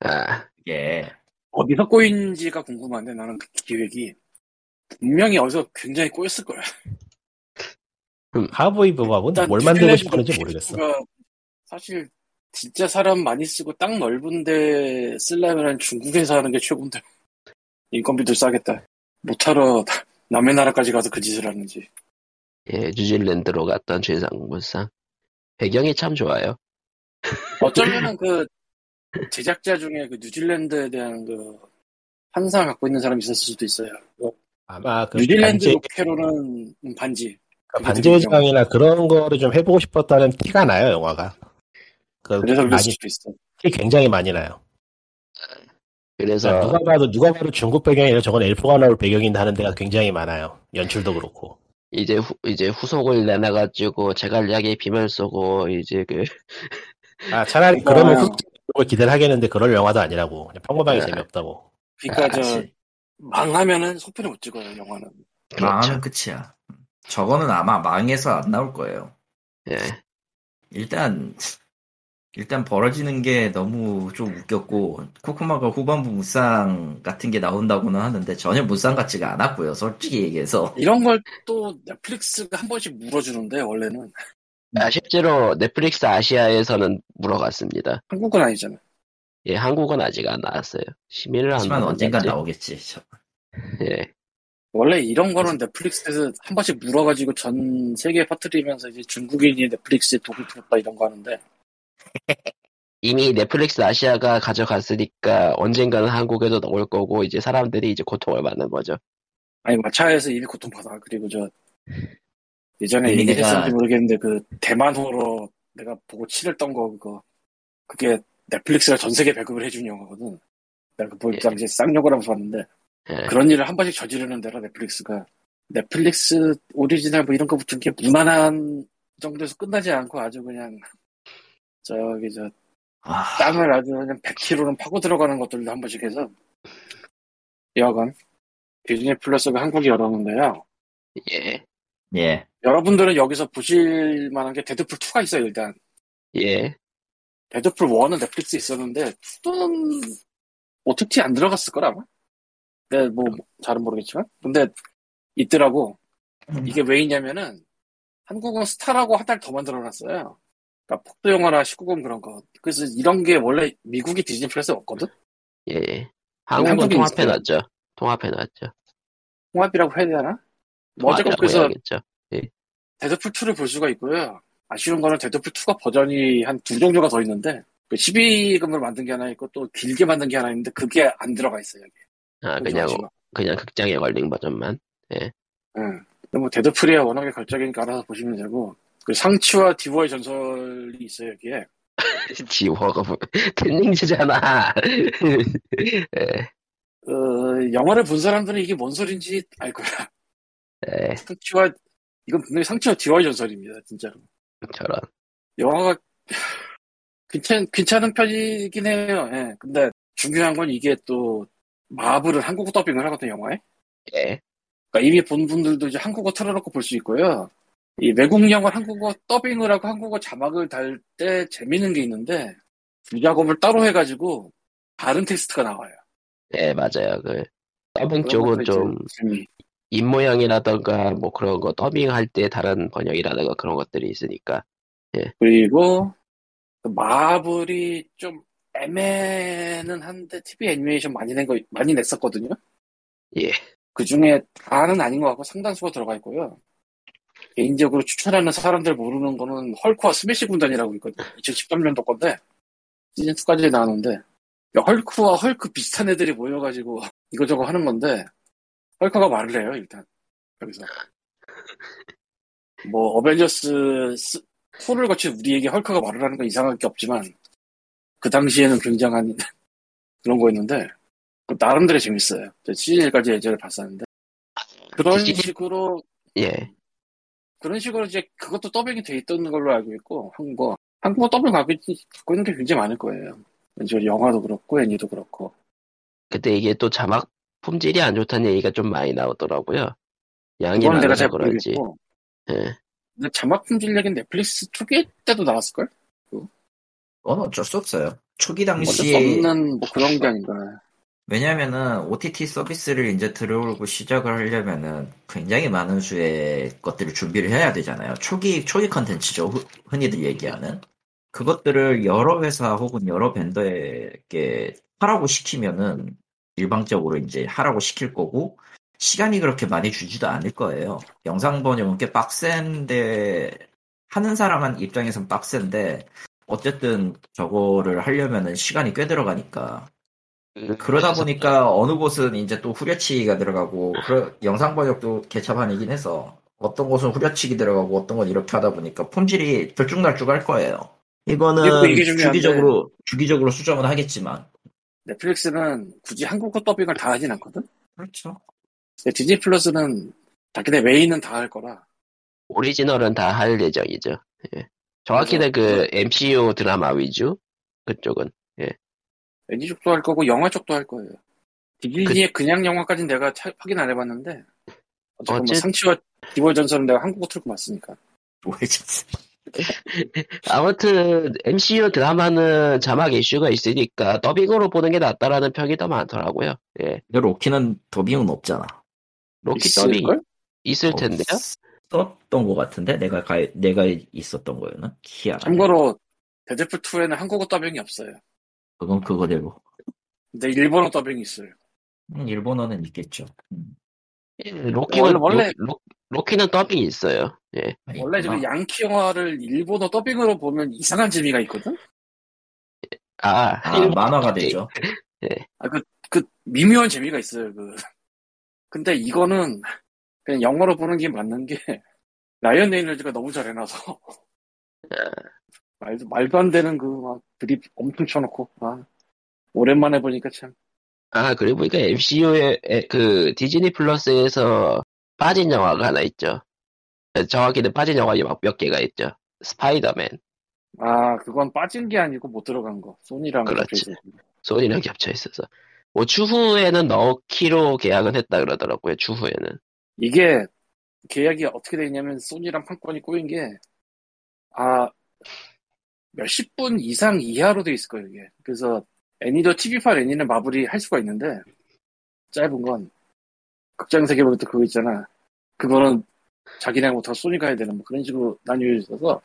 아, 이게, 어디서 꼬인지가 궁금한데 나는 그 기획이 분명히 어디서 굉장히 꼬였을 거야. 하보이 비밥은 일단 뭘 만들고 싶었는지 모르겠어. 사실 진짜 사람 많이 쓰고 땅 넓은데 쓰려면 중국에서 하는 게 최고인데 인건비도 싸겠다. 못하러 남의 나라까지 가서 그 짓을 하는지. 예, 뉴질랜드로 갔던 최상무상. 배경이 참 좋아요. 어쩌면은 그 제작자 중에 그 뉴질랜드에 대한 그 환상을 갖고 있는 사람이 있었을 수도 있어요. 뭐 아마 그 뉴질랜드 로케로는 반지. 그러니까 반제장이나 그런 거를 좀 해보고 싶었다는 티가 나요 영화가. 그 그래서 그럴 많이 수도 있어. 티 굉장히 많이 나요. 그래서 그러니까 누가 봐도 누가 봐도 중국 배경이 아니라 저건 엘프가 나올 배경인다 하는 데가 굉장히 많아요. 연출도 그렇고. 이제 후, 이제 후속을 내놔가지고 제갈량의 비말 쏘고 이제 그 아 차라리 그러면 어. 후속을 기대를 하겠는데 그럴 영화도 아니라고. 그냥 평범하게 네. 재미없다고. 그러니까 저 그치. 망하면은 소편을 못 찍어요 영화는. 그렇죠. 망하면 끝이야. 저거는 아마 망해서 안 나올 거예요. 예, 일단 일단 벌어지는 게 너무 좀 웃겼고 코코마가 후반부 무쌍 같은 게 나온다고는 하는데 전혀 무쌍 같지가 않았고요. 솔직히 얘기해서 이런 걸 또 넷플릭스가 한 번씩 물어주는데 원래는 아, 실제로 넷플릭스 아시아에서는 물어갔습니다. 한국은 아니잖아. 예, 한국은 아직 안 나왔어요. 심의를 안 하지만. 언젠간 나오겠지. 저- 예, 원래 이런 거는 넷플릭스에서 한 번씩 물어가지고 전 세계에 퍼뜨리면서 이제 중국인이 넷플릭스에 독을 풀었다 이런 거 하는데 이미 넷플릭스 아시아가 가져갔으니까 언젠가는 한국에도 나올 거고 이제 사람들이 이제 고통을 받는 거죠. 아니 마차에서 이미 고통받아. 그리고 저 예전에 이미 얘기를 내가- 했었는지 모르겠는데 그 대만호로 내가 보고 치를 떤 거 그거 그게 넷플릭스가 전 세계 배급을 해준 영화거든. 내가 그 볼 예. 당시에 쌍욕을 하면서 봤는데 예, 그런 일을 한 번씩 저지르는 데라 넷플릭스가 넷플릭스 오리지널 뭐 이런 거 붙은 게 무난한 정도에서 끝나지 않고 아주 그냥 저기 저 아, 땅을 아주 그냥 100km는 파고 들어가는 것들도 한 번씩 해서 여하간 디즈니 플러스가 한국에 열었는데요. 예, 예. 여러분들은 여기서 보실 만한 게 데드풀 2가 있어요 일단 예. 데드풀 1은 넷플릭스에 있었는데 2는 OTT 안 들어갔을 거라 아마. 네, 뭐 잘은 모르겠지만. 근데 있더라고. 이게 왜 있냐면은 한국은 스타라고 한 달 더 만들어놨어요. 그러니까 폭스 영화나 19금 그런 거. 그래서 이런 게 원래 미국이 디즈니 플러스에 없거든. 예. 예. 한국은 한국에 통합해 놨죠. 통합해 놨죠. 통합이라고 해야 되나? 뭐 어쨌건 그래서 해야겠죠. 데드풀 2를 볼 수가 있고요. 아쉬운 거는 데드풀 2가 버전이 한 두 종류가 더 있는데 12금으로 만든 게 하나 있고 또 길게 만든 게 하나 있는데 그게 안 들어가 있어요. 여기. 아, 좀 그냥. 그냥 극장에 걸린 버전만. 응. 근데 뭐 데드풀이야 워낙에 걸작이니까 알아서 보시면 되고 그 샹치와 디워의 전설이 있어요 여기에. 디워가 뭐, 텐 링즈잖아. 예, 어, 영화를 본 사람들은 이게 뭔 소린지 알 거야. 예, 상치와 이건 분명히 상치와 디와의 전설입니다 진짜로. 저런. 영화가 괜찮 괜찮은 편이긴 해요. 예. 근데 중요한 건 이게 또 마블은 한국어 더빙을 하거든 영화에. 예, 그러니까 이미 본 분들도 이제 한국어 틀어놓고 볼 수 있고요. 이 외국 영화 한국어 더빙을 하고 한국어 자막을 달 때 재밌는 게 있는데 부작업을 따로 해가지고 다른 텍스트가 나와요. 예, 맞아요. 그, 더빙 그런 쪽은 좀. 입모양이라던가, 뭐 그런 거, 더빙할 때 다른 번역이라던가 그런 것들이 있으니까. 그리고 그 마블이 좀 애매는 한데 TV 애니메이션 많이 낸 거 많이 냈었거든요. 예. 그 중에 다는 아닌 것 같고 상당수가 들어가 있고요. 개인적으로 추천하는 사람들 모르는 거는 헐크와 스매시 군단이라고 있거든요. 2013년도 건데 시즌 2까지 나왔는데 헐크와 헐크 비슷한 애들이 모여가지고 이거저거 하는 건데 헐크가 말을 해요 일단 여기서 뭐 어벤져스 4를 거친 우리에게 헐크가 말을 하는 건 이상할 게 없지만 그 당시에는 굉장한 그런 거였는데 그 나름대로 재밌어요. 저 시즌 1까지 예전에 봤었는데 그런 시즌- 식으로 예. 그런 식으로 이제 그것도 더빙이 돼 있던 걸로 알고 있고 한국어 한국어 더빙 갖고, 있- 갖고 있는 게 굉장히 많을 거예요. 왠지 영화도 그렇고 애니도 그렇고 근데 이게 또 자막 품질이 안 좋다는 얘기가 좀 많이 나오더라고요. 양이 많아서 그런지. 예. 근데 자막 품질 얘기는 넷플릭스 초기 때도 나왔을걸? 그건 어쩔 수 없어요. 초기 수 당시에 없는 뭐 그런 게 아닌가. 왜냐면은 OTT 서비스를 이제 들어오고 시작을 하려면은 굉장히 많은 수의 것들을 준비를 해야 되잖아요. 초기 초기 컨텐츠죠. 흔- 흔히들 얘기하는 그것들을 여러 회사 혹은 여러 밴더에게 하라고 시키면은 일방적으로 이제 하라고 시킬 거고 시간이 그렇게 많이 주지도 않을 거예요. 영상 번역은 꽤 빡센데 하는 사람 입장에선 빡센데 어쨌든 저거를 하려면은 시간이 꽤 들어가니까 그러다 보니까 어느 곳은 이제 또 후려치기가 들어가고 그 영상 번역도 개차반이긴 해서 어떤 곳은 후려치기 들어가고 어떤 건 이렇게 하다 보니까 품질이 들쭉날쭉할 거예요. 이거는. 주기적으로 주기적으로 수정은 하겠지만 넷플릭스는 굳이 한국어 더빙을 다 하진 않거든? 그렇죠. 근데 디즈니 플러스는 자기네 메인은 다 할 거라. 오리지널은 다 할 예정이죠. 예. 정확히는 그 MCU 드라마 위주 그쪽은 애니 쪽도 할 거고 영화 쪽도 할 거예요. 디즈니의 그... 냥 영화까지는 내가 차- 확인 안 해봤는데 어쨌든 뭐 어째- 상치와 디워 전설은 내가 한국어 틀고 봤으니까. 아무튼 MCU 드라마는 자막 이슈가 있으니까 더빙으로 보는 게 낫다라는 평이 더 많더라고요. 예. 근데 로키는 더빙은 없잖아. 로키 더빙? 있을 텐데요. 없었던 것 같은데 내가 가, 내가 있었던 거에는 희한하게. 참고로 데드풀 2에는 한국어 더빙이 없어요. 그건 그거대로. 근데 일본어 더빙이 있어요. 음, 일본어는 있겠죠. 음. 예, 로키는 원래- 원래- 로, 키는 더빙이 있어요. 예. 원래 지금. 양키 영화를 일본어 더빙으로 보면 이상한 재미가 있거든? 아, 아, 만화가 더빙. 되죠. 그 미묘한 재미가 있어요. 그. 근데 이거는 그냥 영어로 보는 게 맞는 게 라이언 레이널즈가 너무 잘해놔서 말도 말도 안 되는 그 막 드립 엄청 쳐놓고 아 오랜만에 보니까 참 아, 그리고 보니까 MCU의 그 디즈니 플러스에서 빠진 영화가 하나 있죠. 정확히는 빠진 영화가 몇 개가 있죠. 스파이더맨, 아, 그건 빠진 게 아니고 못 들어간 거. 소니랑 그렇지. 소니랑 겹쳐 있어서. 뭐 추후에는 넣기로 계약은 했다 그러더라고요. 추후에는. 이게 계약이 어떻게 돼 있냐면 소니랑 판권이 꼬인 게, 아, 몇십 분 이상 이하로 돼 있을 거예요, 이게. 그래서 애니도 TV판 애니는 마블이 할 수가 있는데 짧은 건 극장 세계로부터 그거 있잖아. 그거는 자기네가 못하고 소니가 해야 되는 뭐 그런 식으로 나뉘어 있어서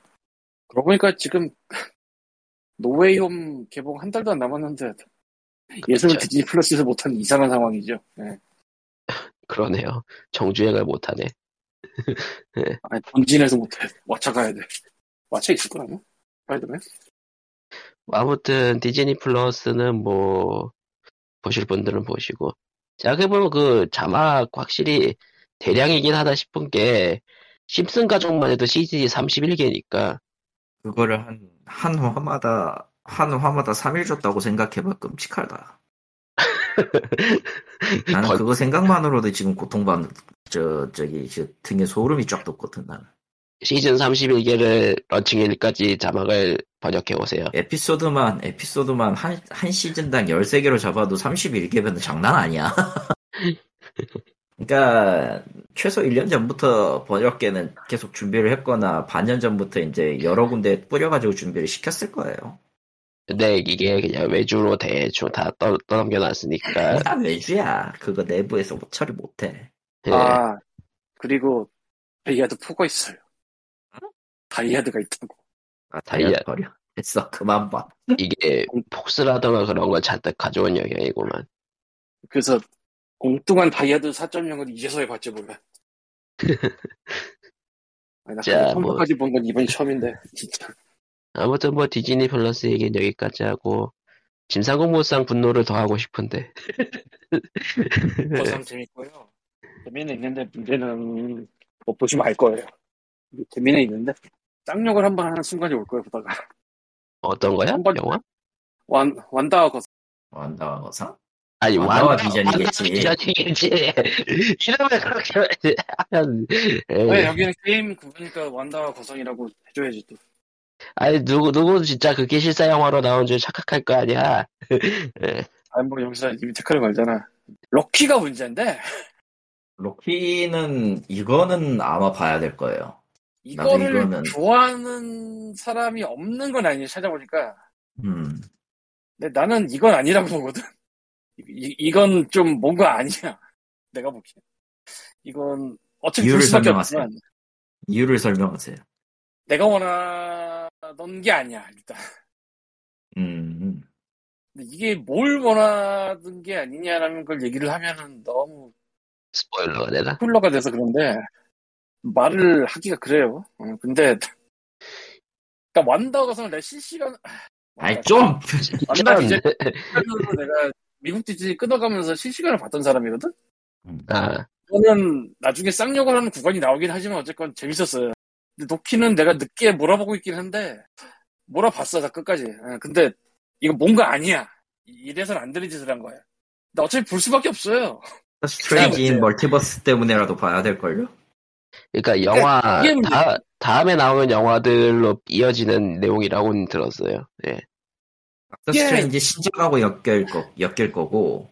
그러고 보니까 지금 노웨이홈 개봉 한 달도 안 남았는데 예술을. 디즈니 플러스에서 못하는 이상한 상황이죠. 예. 그러네요. 정주행을 못하네. 아니, 본진에서 못해. 왓챠 가야 돼. 왓챠 있을 거라나? 스파이더맨? 아무튼 디즈니 플러스는 뭐 보실 분들은 보시고 생각해보면 그 자막 확실히 대량이긴 하다 싶은 게 심슨 가족만 해도 시즌이 31개니까 그거를 한, 한 화마다, 한 화마다 3일 줬다고 생각해봐 끔찍하다. 나는 번- 그거 생각만으로도 지금 고통받는, 저, 저기, 저 등에 소름이 쫙 돋거든, 나는. 시즌 31개를 런칭일까지 자막을 번역해 오세요. 에피소드만, 에피소드만 한, 한 시즌당 13개로 잡아도 31개면 장난 아니야. 그러니까 최소 1년 전부터 번역계는 계속 준비를 했거나 반년 전부터 이제 여러 군데 뿌려가지고 준비를 시켰을 거예요. 근데 이게 그냥 외주로 대충 다 떠, 떠넘겨놨으니까 다 외주야. 그거 내부에서 뭐 처리 못해. 예. 아, 그리고 다이하드 4가 있어요. 다이하드가 있다고. 아, 다이하- 다이하 버려. 됐어. 그만 봐. 이게 폭스라던가 그런 걸 잔뜩 가져온 영향이구만. 그래서 엉뚱한 다이하드 4.0을 이제서야 봤지 뭐야. 아니, 나 자, 뭐. 컴퓨터까지 본 건 이번이 처음인데 진짜. 아무튼 뭐 디즈니 플러스 얘기는 여기까지 하고 짐상공무상 분노를 더 하고 싶은데 버상 재밌고요. 재미는 있는데 문제는 못 보시면 알 거예요. 재미는 있는데 짱욕을 한 번 하는 순간이 올 거예요 보다가 어떤 거야? 한번- 영화? 완 완다와 거 완다와 거상? 아니 완다와 완다- 비전이겠지. 비전이겠지. 이름을 그렇게 하면 예. 왜 여기는 게임 그거니까 완다와 거성이라고 해줘야지 또. 아니 누구 누구 진짜 그게 실사 영화로 나온 줄 착각할 거 아니야. 예. 아니 뭐 여기서 이미 체크를 걸잖아. 럭키가 문제인데 로키는 이거는 아마 봐야 될 거예요. 이거를 이거는- 좋아하는 사람이 없는 건 아니에요 찾아보니까. 음. 근데 나는 이건 아니라고 보거든. 이, 이건 좀 뭔가 아니야. 내가 보기엔. 이건 어차피 볼 이유를 설명하세요. 이유를 설명하세요. 내가 원하 던 게 아니야 일단. 음. 근데 이게 뭘 원하던 게 아니냐라는 걸 얘기를 하면은 너무 스포일러가 되나? 쿨러가 돼서 그런데 말을 하기가 그래요. 어, 근데 그러니까 완다 가서 내 실시간 아이 좀 완다 이제 내가 미국 디즈니 끊어가면서 실시간을 봤던 사람이거든. 아 저는 나중에 쌍욕을 하는 구간이 나오긴 하지만 어쨌건 재밌었어요. 로키는 내가 늦게 몰아보고 있긴 한데 몰아봤어 다 끝까지. 예, 근데 이거 뭔가 아니야. 이래선 안 되는 짓을 한 거야. 근데 어차피 볼 수밖에 없어요. 스트레인지인 그냥 멀티버스 때문에라도 봐야 될걸요? 그러니까 영화 이게 문제- 다, 다음에 나오는 영화들로 이어지는 내용이라고는 들었어요. 예. 닥터 예. 스트레인지 신작하고 엮일, 거, 엮일 거고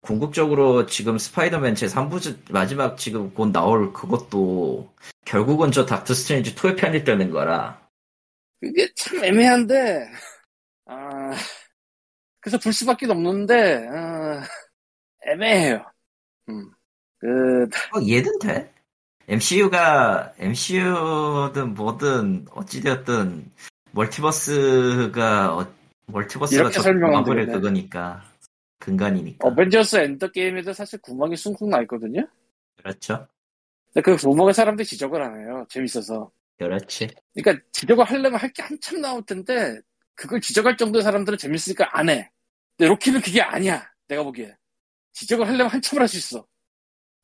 궁극적으로 지금 스파이더맨 제 3부 마지막 지금 곧 나올 그것도 결국은 저 닥터 스트레인지 2의 편이 되는 거라 그게 참 애매한데 아 그래서 볼 수밖에 없는데 아, 애매해요. 음. 그 어, 이해는 돼. MCU가 MCU든 뭐든 어찌되었든 멀티버스가 어, 멀티버스가 마블의. 그거니까 근간이니까 어벤져스 엔더게임에도 사실 구멍이 숭숭 나 있거든요. 그렇죠 근데 그 구멍에 사람들이 지적을 안 해요. 재밌어서. 그렇지 그러니까 지적을 하려면 할 게 한참 나올 텐데 그걸 지적할 정도의 사람들은 재밌으니까 안 해. 근데 로키는 그게 아니야. 내가 보기에. 지적을 하려면 한참을 할 수 있어.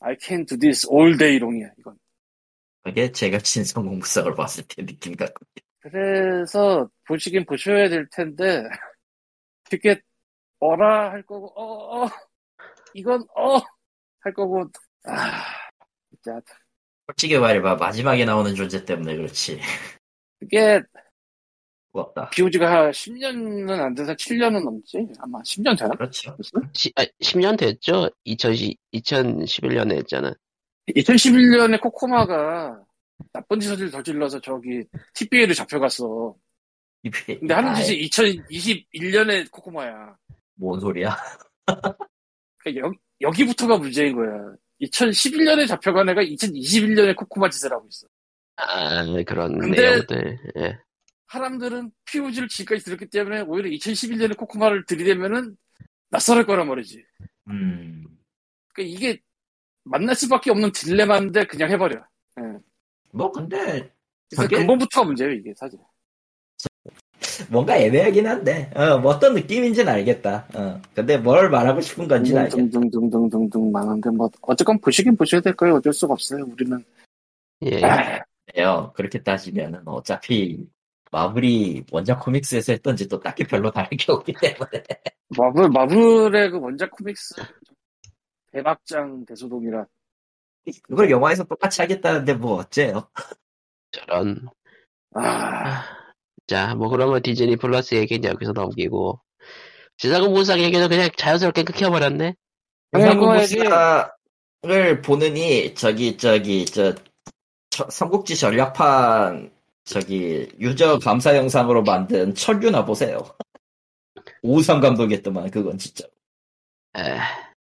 I can do this all day long이야. 이건. 그게 제가 진성 공부성을 봤을 때 느낌 같고 그래서 보시긴 보셔야 될 텐데 되게 어라 할 거고 어, 어 이건 어 할 거고 아 진짜 솔직히 말해봐 마지막에 나오는 존재 때문에 그렇지 그게 부럽다 POG가 10년은 안 돼서 7년은 넘지 아마 10년 되나? 그렇죠? 시, 아, 10년 됐죠? 2010, 2011년에 했잖아. 2011년에 코코마가 나쁜 짓을 저질러서 저기 TBA를 잡혀갔어. 근데 하는 짓이 2021년에 코코마야. 뭔 소리야? 그러니까 여, 여기부터가 문제인 거야. 2011년에 잡혀간 애가 2021년에 코코마 짓을 하고 있어. 아, 그런 근데- 내용들. 예. 사람들은 POG를 지금까지 들었기 때문에 오히려 2011년에 코코마를 들이대면은 낯설을 거란 말이지. 음. 그러니까 이게 만날 수밖에 없는 딜레마인데 그냥 해버려. 뭐 근데 그래서 저게- 근본부터가 문제예요 이게 사실. 뭔가 애매하긴 한데 어, 뭐 어떤 느낌인지는 알겠다. 어. 근데 뭘 말하고 싶은 건지는 알겠다. 등등등등등등등 많은데 뭐 어쨌건 보시긴 보셔야 될 거예요. 어쩔 수가 없어요. 우리는. 예. 아, 요 그렇게 따지면은 어차피 마블이 원작 코믹스에서 했던 짓도 딱히 별로 다른 게 없기 때문에 마블 마블의 그 원작 코믹스 대박장 대소동이라 그걸 영화에서 똑같이 하겠다는데 뭐 어째요? 저런. 아 자, 뭐 그러면 디즈니 플러스 얘기는 여기서 넘기고. 지상군 무상 얘기는 그냥 자연스럽게 끊겨버렸네. 상공무사를 보느니 저기 저기 저, 저 삼국지 전략판 저기 유저 감사 영상으로 만든 철류나 보세요. 오우상 감독이 했더만 그건 진짜. 에,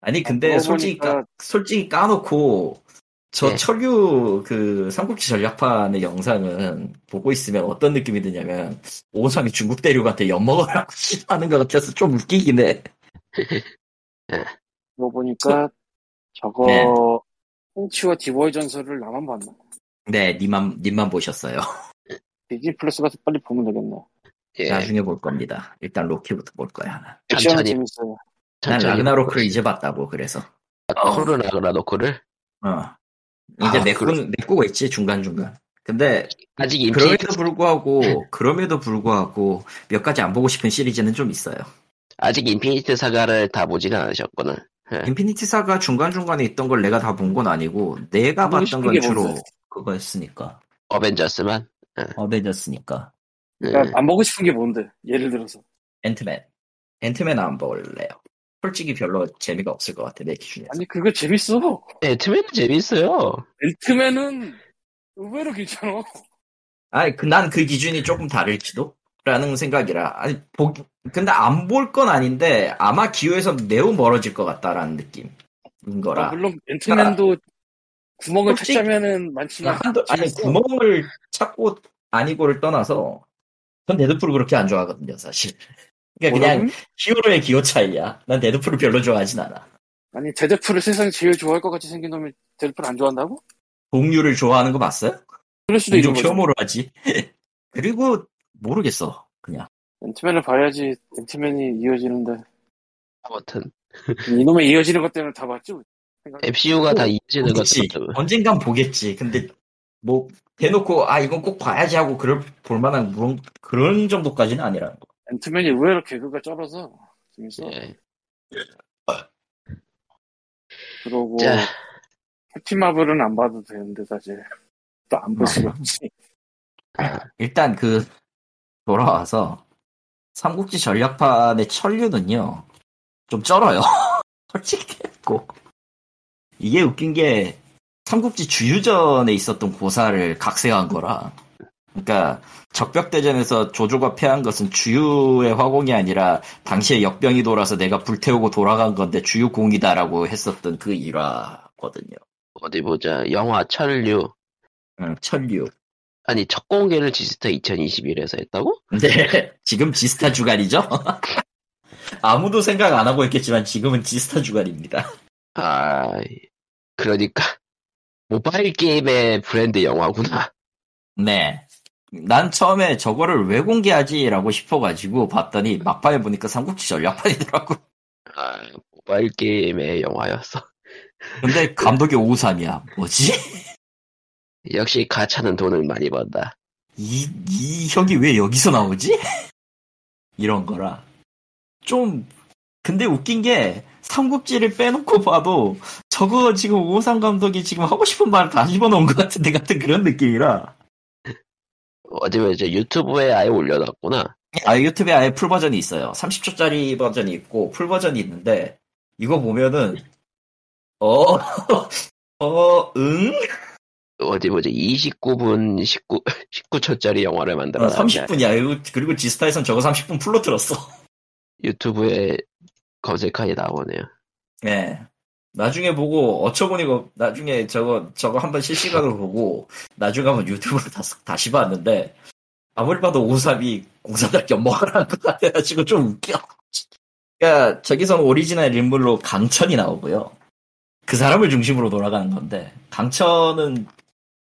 아니 근데 솔직히 까, 솔직히 까놓고 저 네. 철류 그 삼국지 전략판의 영상은 보고 있으면 어떤 느낌이 드냐면 오우상이 중국 대륙한테 엿먹으라고 하는 것 같아서 좀 웃기긴 해. 그거 보니까 저 거 네. 샹치와 디보이 전설을 나만 봤나? 네, 님만 님만 보셨어요. 디즈니 플러스 가서 빨리 보면 되겠네. 예. 나중에 볼 겁니다. 일단 로키부터 볼 거야. 액션은 천천히. 재밌어요. 난 라그나로크를 이제 봤다고 그래서. 코를 라그나로크를 어. 이제 아, 메꾸는 메꾸고 있지 중간 중간. 근데 아직 임시 그럼에도 불구하고 그럼에도 불구하고 몇 가지 안 보고 싶은 시리즈는 좀 있어요. 아직 인피니티 사가를 다 보지는 않으셨구나. 인피니티 사가 중간 중간에 있던 걸 내가 다 본 건 아니고 내가 봤던 건게 주로 뭔데? 그거였으니까 어벤져스만. 어벤져스니까 그러니까 예. 안 보고 싶은 게 뭔데? 예를 들어서 앤트맨 앤트맨 안 볼래요. 솔직히 별로 재미가 없을 것 같아 내 기준에서. 아니 그거 재밌어. 앤트맨은 재밌어요. 앤트맨은 의외로 괜찮아. 아니, 그, 난 그 기준이 조금 다를지도? 라는 생각이라. 아니, 보, 근데 안 볼 건 아닌데, 아마 기호에서 매우 멀어질 것 같다라는 느낌인 거라. 아, 물론 앤트맨도 구멍을 솔직히- 찾자면은 많지만 한도, 아니. 구멍을 찾고 아니고를 떠나서, 전 데드풀을 그렇게 안 좋아하거든요, 사실. 그러니까 그냥? 히어로의 기호 차이야. 난 데드풀을 별로 좋아하진 않아. 아니 데드풀을 세상에 제일 좋아할 것 같이 생긴 놈이 데드풀 안 좋아한다고? 공유를 좋아하는 거 맞어요? 그럴 수도 있는 거지. 혐오를 하지. 그리고, 모르겠어, 그냥. 앤트맨을 봐야지 앤트맨이 이어지는데 아무튼 이놈의 이어지는 것 때문에 다 봤지. MCU가 다 이어지는 보겠지. 것도 언젠간 보겠지. 근데 뭐 대놓고 아 이건 꼭 봐야지 하고 그럴 볼만한 그런 그런 정도까지는 아니라는 거. 앤트맨이 의외로 개그가 쩔어서 재밌어. 예. 그러고 자. 캡틴 마블은 안 봐도 되는데 사실 또 안 볼 수가 없지. 일단 그 돌아와서 삼국지 전략판의 천류는요 좀 쩔어요. 솔직히 했고 이게 웃긴 게 삼국지 주유전에 있었던 고사를 각색한 거라. 그러니까 적벽대전에서 조조가 패한 것은 주유의 화공이 아니라 당시에 역병이 돌아서 내가 불태우고 돌아간 건데 주유공이다라고 했었던 그 일화거든요. 어디 보자. 영화 천류. 응, 천류. 아니 첫 공개를 지스타 2021에서 했다고? 근데 지금 지스타 주간이죠? 아무도 생각 안 하고 있겠지만 지금은 지스타 주간입니다. 아 그러니까 모바일 게임의 브랜드 영화구나. 네. 난 처음에 저거를 왜 공개하지라고 싶어가지고 봤더니 막판에 보니까 삼국지 전략판이더라고. 아 모바일 게임의 영화였어. 근데 감독이 오우삼이야. 뭐지? 역시 가차는 돈을 많이 번다. 이, 이 형이 왜 여기서 나오지? 이런 거라. 좀, 근데 웃긴 게, 삼국지를 빼놓고 봐도, 저거 지금 오상 감독이 지금 하고 싶은 말을 다 집어넣은 것 같은데 같은 그런 느낌이라. 어디 보자. 유튜브에 아예 올려놨구나. 아, 유튜브에 아예 full 버전이 있어요. 30초짜리 버전이 있고, full 버전이 있는데, 이거 보면은, 어, 어, 응? 어, 어디 보자 29분 19 19초짜리 영화를 어, 만들어 30분이야. 그리고, 그리고 지스타에선 저거 30분 full로 들었어. 유튜브에 검색하에 나오네요. 예. 나중에 보고 어처구니가 나중에 저거 저거 한번 실시간으로 보고 나중에 한번 유튜브로 다, 다시 봤는데 아무리 봐도 오삼이 공사들 연먹을 한것 같아가지고 좀 웃겨. 그러니까 저기서는 오리지널 인물로 강천이 나오고요. 그 사람을 중심으로 돌아가는 건데 강천은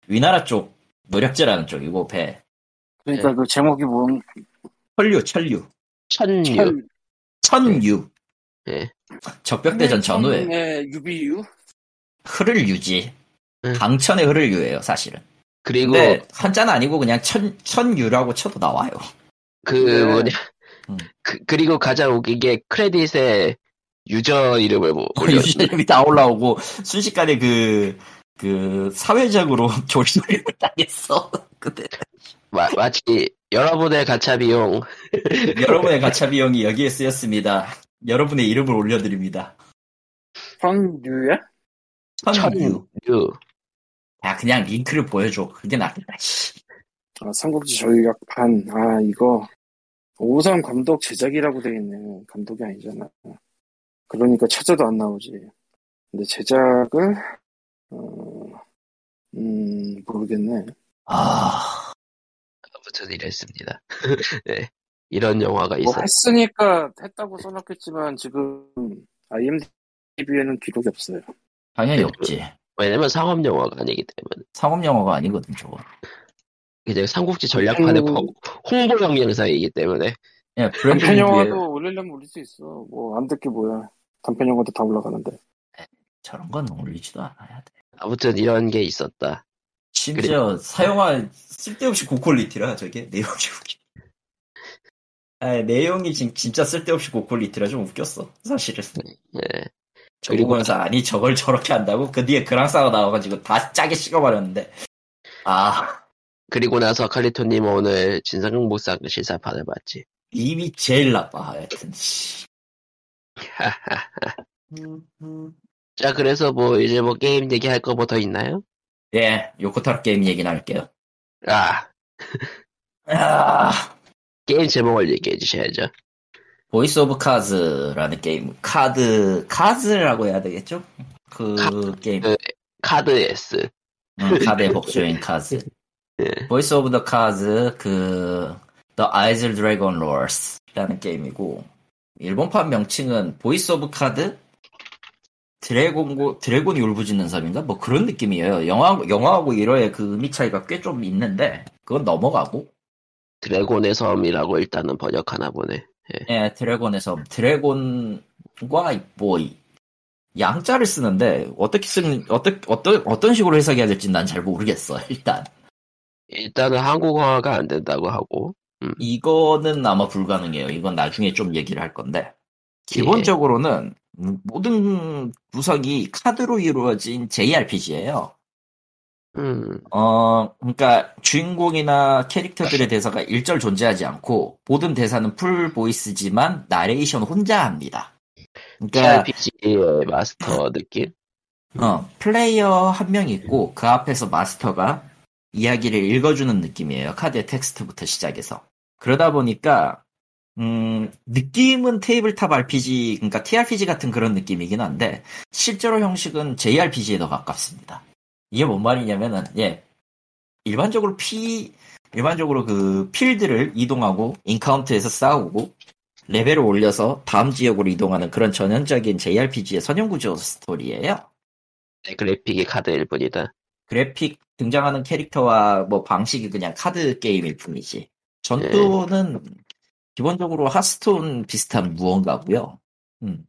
위나라 쪽 노략제라는 쪽이고 배 그러니까 그 제목이 뭔 천류 천류 천유. 천- 천유 예. 적벽대전 전후에 네, 유비유? 흐를 유지 응. 강천의 흐를 유예요 사실은. 그리고 한자는 아니고 그냥 천 천유라고 쳐도 나와요. 그 네. 뭐냐 음. 그, 그리고 가장 웃긴 게 크레딧에 유저 이름을 뭐 유지 이름이 다 올라오고 순식간에 그, 그, 사회적으로 조리돌림을 당했어. 근데, 마, 마치 여러분의 가차 비용 여러분의 가차 비용이 여기에 쓰였습니다. 여러분의 이름을 올려드립니다. 천유야? 천유. 천유 야, 그냥 링크를 보여줘. 그게 낫겠다, 씨. 아, 삼국지 전략판. 아, 이거. 오삼 감독 제작이라고 되겠네. 감독이 아니잖아. 그러니까 찾아도 안 나오지. 근데 제작을, 어, 음, 모르겠네. 아, 아무튼 이랬습니다. 네. 이런 영화가 뭐 있어. 했으니까 했다고 써놨겠지만 지금 IMDb에는 기록이 없어요. 당연히 없지. 왜냐면 상업 영화가 아니기 때문에 상업 영화가 아니거든, 저거. 이제 삼국지 전략판의 음. 홍- 홍보용 영상이기 때문에 예, 브랜드 단편 영화도 올리려면 올릴 수 있어. 뭐 안 듣게 뭐야. 단편 영화도 다 올라가는데. 저런 건 올리지도 않아야 돼. 아무튼 이런 게 있었다. 심지어 사용한 쓸데없이 고퀄리티라 저게 내용이 웃기. 아, 내용이 진, 진짜 쓸데없이 고퀄리티라 좀 웃겼어 사실은. 예. 저거 그리고 보면서 아니 저걸 저렇게 한다고 그 뒤에 그랑싸가 나와가지고 다 짜게 식어버렸는데 아 그리고 나서 칼리토님 오늘 진상국무상 실사판을 봤지. 이미 제일 나빠 하여튼 씨. 자 그래서 뭐 이제 뭐 게임 얘기할 거 뭐 더 있나요? 예 요코타로 게임 얘기나 할게요 아 아, 게임 제목을 얘기해 주셔야죠. Voice of Cards라는 게임 카드 Cards라고 해야 되겠죠? 그 게임 그- 카드 S. 음, 카드의 복수인 Cards 예. Voice of the Cards 그 The Isle Dragon Roars라는 게임이고 일본판 명칭은 Voice of Card 드래곤고 드래곤이 울부짖는 섬인가 뭐 그런 느낌이에요. 영어 영어하고 일어의 그 의미 차이가 꽤 좀 있는데 그건 넘어가고 드래곤의 섬이라고 일단은 번역하나 보네. 예 드래곤의 섬 드래곤과 뭐 이- 양자를 쓰는데 어떻게 쓰는 어떻게 어떤 어떤 식으로 해석해야 될지 난 잘 모르겠어 일단 일단은 한국어가 안 된다고 하고 이거는 아마 불가능해요. 이건 나중에 좀 얘기를 할 건데. 기본적으로는 모든 구성이 카드로 이루어진 JRPG예요. 음 어, 그러니까 주인공이나 캐릭터들의 대사가 일절 존재하지 않고 모든 대사는 full voice지만 나레이션 혼자 합니다. 그러니까 RPG의 마스터 느낌. 어, 플레이어 한 명 있고 그 앞에서 마스터가 이야기를 읽어주는 느낌이에요. 카드의 텍스트부터 시작해서. 그러다 보니까 음, 느낌은 tabletop RPG, 그러니까 TRPG 같은 그런 느낌이긴 한데 실제로 형식은 JRPG에 더 가깝습니다. 이게 뭔 말이냐면은 예, 일반적으로 피 일반적으로 그 필드를 이동하고 encount에서 싸우고 레벨을 올려서 다음 지역으로 이동하는 그런 전형적인 JRPG의 선형구조 스토리예요. 네, 그래픽이 카드일 뿐이다. 그래픽 등장하는 캐릭터와 뭐 방식이 그냥 카드 게임일 뿐이지. 전투는 기본적으로 Hearthstone 비슷한 무언가고요. 음.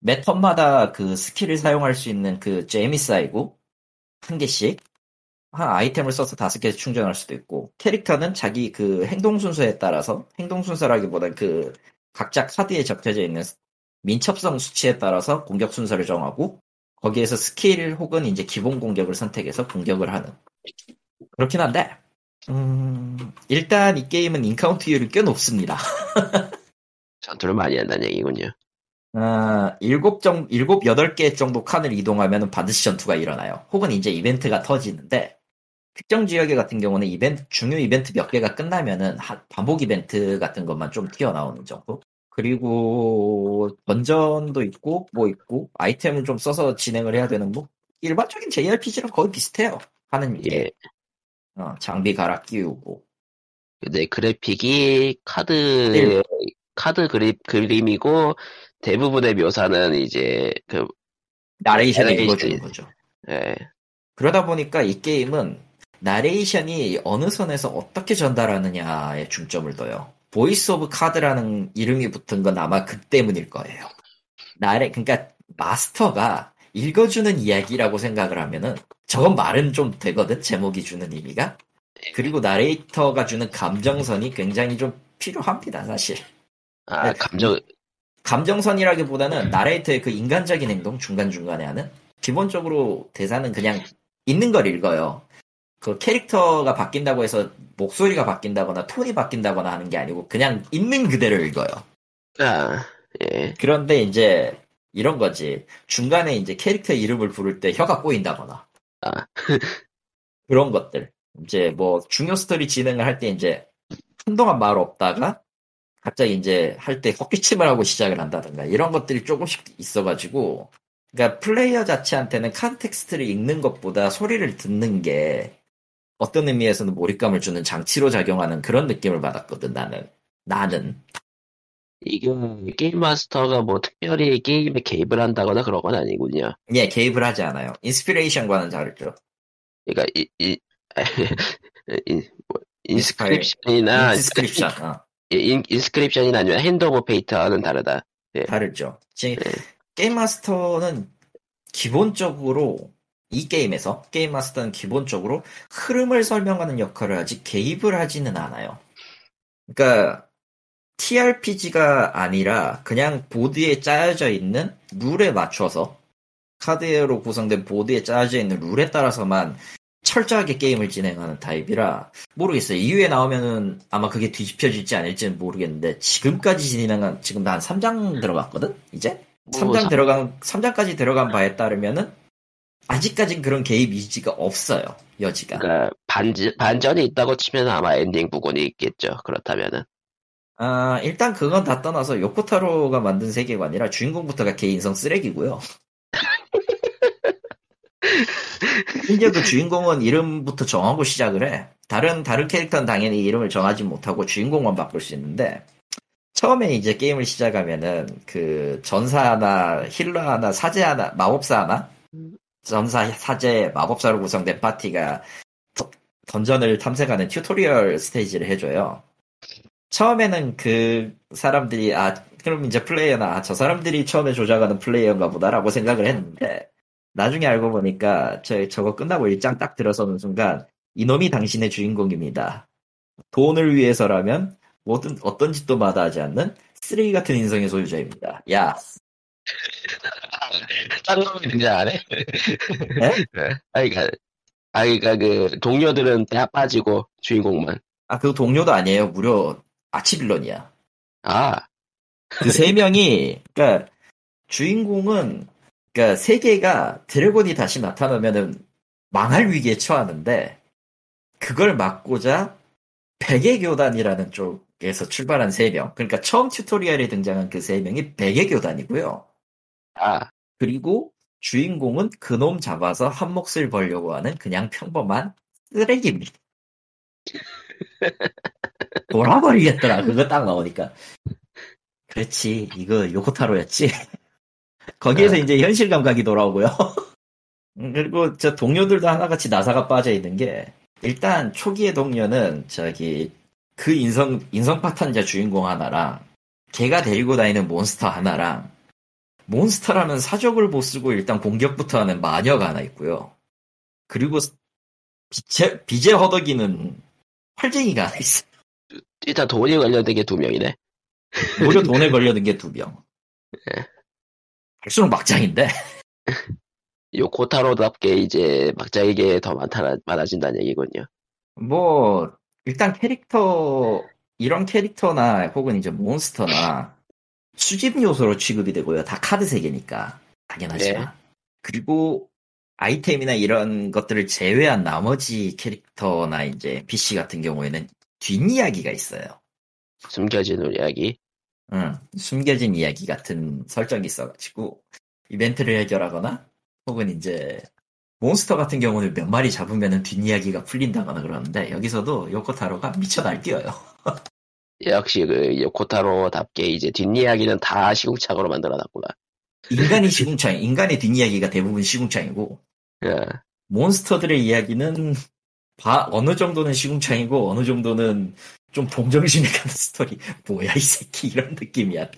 매 턴마다 그 skill을 사용할 수 있는 그 잼이 쌓이고 한 개씩 한 아이템을 써서 다섯 개 충전할 수도 있고 캐릭터는 자기 그 행동 순서에 따라서 행동 순서라기보단 그 각자 카드에 적혀져 있는 민첩성 수치에 따라서 공격 순서를 정하고 거기에서 스킬 혹은 이제 기본 공격을 선택해서 공격을 하는 그렇긴 한데 음, 일단 이 게임은 인카운트율이 꽤 높습니다. 전투를 많이 한다는 얘기군요. 아, 일곱 정, 일곱, 여덟 개 정도 칸을 이동하면 반드시 전투가 일어나요. 혹은 이제 이벤트가 터지는데, 특정 지역에 같은 경우는 이벤트 중요 이벤트 몇 개가 끝나면은 하- 반복 이벤트 같은 것만 좀 튀어나오는 정도. 그리고 던전도 있고 뭐 있고 아이템을 좀 써서 진행을 해야 되는 뭐 일반적인 JRPG랑 거의 비슷해요. 하는 게 예. 어, 장비 갈아 끼우고 근데 그래픽이 카드 네. 카드 그립 그림이고 대부분의 묘사는 이제 그 나레이션을 나레이션. 읽어주는 거죠. 예. 그러다 보니까 이 게임은 나레이션이 어느 선에서 어떻게 전달하느냐에 중점을 둬요. Voice of Cards라는 이름이 붙은 건 아마 그 때문일 거예요. 나레, 그러니까 마스터가 읽어주는 이야기라고 생각을 하면은 저건 말은 좀 되거든, 제목이 주는 의미가. 그리고 나레이터가 주는 감정선이 굉장히 좀 필요합니다, 사실. 아 네. 감정 감정선이라기보다는 나레이터의 그 인간적인 행동 중간중간에 하는 기본적으로 대사는 그냥 있는 걸 읽어요. 그 캐릭터가 바뀐다고 해서 목소리가 바뀐다거나 톤이 바뀐다거나 하는 게 아니고 그냥 있는 그대로 읽어요. 아 예. 그런데 이제 이런 거지. 중간에 이제 캐릭터 이름을 부를 때 혀가 꼬인다거나. 아. 그런 것들. 이제 뭐 중요 스토리 진행을 할 때 이제 한동안 말 없다가 갑자기 이제 할 때 헛기침을 하고 시작을 한다든가 이런 것들이 조금씩 있어가지고 그러니까 플레이어 자체한테는 context를 읽는 것보다 소리를 듣는 게 어떤 의미에서는 몰입감을 주는 장치로 작용하는 그런 느낌을 받았거든 나는. 나는. 이게 게임 마스터가 뭐 특별히 게임에 개입을 한다거나 그런 건 아니군요. 예 개입을 하지 않아요. Inspiration과는 다르죠. 그러니까 이, 이, 인, 뭐, Inscryption이나 Inscryption 어. 인, Inscryption이나 아니면 Hand of Fate와는 다르다. 다르죠. 지금 네. 게임 마스터는 기본적으로 이 게임에서 게임 마스터는 기본적으로 흐름을 설명하는 역할을 하지 개입을 하지는 않아요. 그러니까 TRPG가 아니라 그냥 보드에 짜여져 있는 룰에 맞춰서 카드로 구성된 보드에 짜여져 있는 룰에 따라서만 철저하게 게임을 진행하는 타입이라 모르겠어요. 이후에 나오면은 아마 그게 뒤집혀질지 아닐지는 모르겠는데 지금까지 진행한 지금 한 3장 들어갔거든? 이제? 뭐 3장 삼- 들어간 3장까지 들어간 바에 따르면은 아직까진 그런 개입 이지가 없어요. 여지가. 그러니까 반 반전이 있다고 치면 아마 엔딩 부분이 있겠죠. 그렇다면은. 아 일단 그건 다 떠나서 요코타로가 만든 세계관이라 주인공부터가 개 인성 쓰레기고요 심지어도 주인공은 이름부터 정하고 시작을 해. 다른, 다른 캐릭터는 당연히 이름을 정하지 못하고 주인공만 바꿀 수 있는데, 처음에 이제 게임을 시작하면은, 그, 전사 하나, healer 하나, 사제 하나, 마법사 하나? 전사, 사제, 마법사로 구성된 파티가 더- 던전을 탐색하는 tutorial 스테이지를 해줘요. 처음에는 그 사람들이, 아, 그럼 이제 플레이어나, 아, 저 사람들이 처음에 조작하는 플레이어인가 보다라고 생각을 했는데, 나중에 알고 보니까 저, 저거 끝나고 일장 딱 들어서는 순간 이놈이 당신의 주인공입니다. 돈을 위해서라면 뭐든 어떤 짓도 마다하지 않는 쓰레기 같은 인성의 소유자입니다. 야, 딴 놈이 등장 안 해? 네? 네. 아이가 아이가 그 동료들은 다 빠지고 주인공만 아, 그 동료도 아니에요. 무려 archvillain이야. 아 그 세 명이, 그니까, 주인공은, 그니까, 세계가 dragon이 다시 나타나면은 망할 위기에 처하는데, 그걸 막고자 백의 교단이라는 쪽에서 출발한 세 명. 그러니까 처음 tutorial에 등장한 그 세 명이 백의 교단이고요. 아, 그리고 주인공은 그놈 잡아서 한 몫을 벌려고 하는 그냥 평범한 쓰레기입니다. 돌아버리겠더라. 그거 딱 나오니까. 그렇지. 이거 요코타로였지. 거기에서 네. 이제 현실 감각이 돌아오고요. 음, 그리고 저 동료들도 하나같이 나사가 빠져 있는 게 일단 초기의 동료는 저기 그 인성 인성 파탄자 주인공 하나랑 걔가 데리고 다니는 몬스터 하나랑 몬스터라는 사족을 못 쓰고 일단 공격부터 하는 마녀가 하나 있고요. 그리고 빛의, 빛의 허덕이는 활쟁이가 하나 있어. 일단 돈이 관련된 게 두 명이네. 무려 돈에 걸려든 게두 명. 할수록 막장인데. 요 코타로답게 이제 막장에게 더 많다, 많아진다는 얘기군요. 뭐, 일단 캐릭터, 이런 캐릭터나 혹은 이제 몬스터나 수집 요소로 취급이 되고요. 다 카드 세계니까. 당연하지만. 네. 그리고 아이템이나 이런 것들을 제외한 나머지 캐릭터나 이제 PC 같은 경우에는 뒷이야기가 있어요. 숨겨진 이야기. 응, 숨겨진 이야기 같은 설정이 있어가지고 이벤트를 해결하거나 혹은 이제 몬스터 같은 경우는 몇 마리 잡으면 뒷이야기가 풀린다거나 그러는데 여기서도 요코타로가 미쳐 날뛰어요. 역시 그 요코타로답게 이제 뒷이야기는 다 시궁창으로 만들어놨구나. 인간이 시궁창, 인간의 뒷이야기가 대부분 시궁창이고 예. 몬스터들의 이야기는 바- 어느 정도는 시궁창이고 어느 정도는 좀 동정심이 가는 스토리. 뭐야 이 새끼 이런 느낌이야.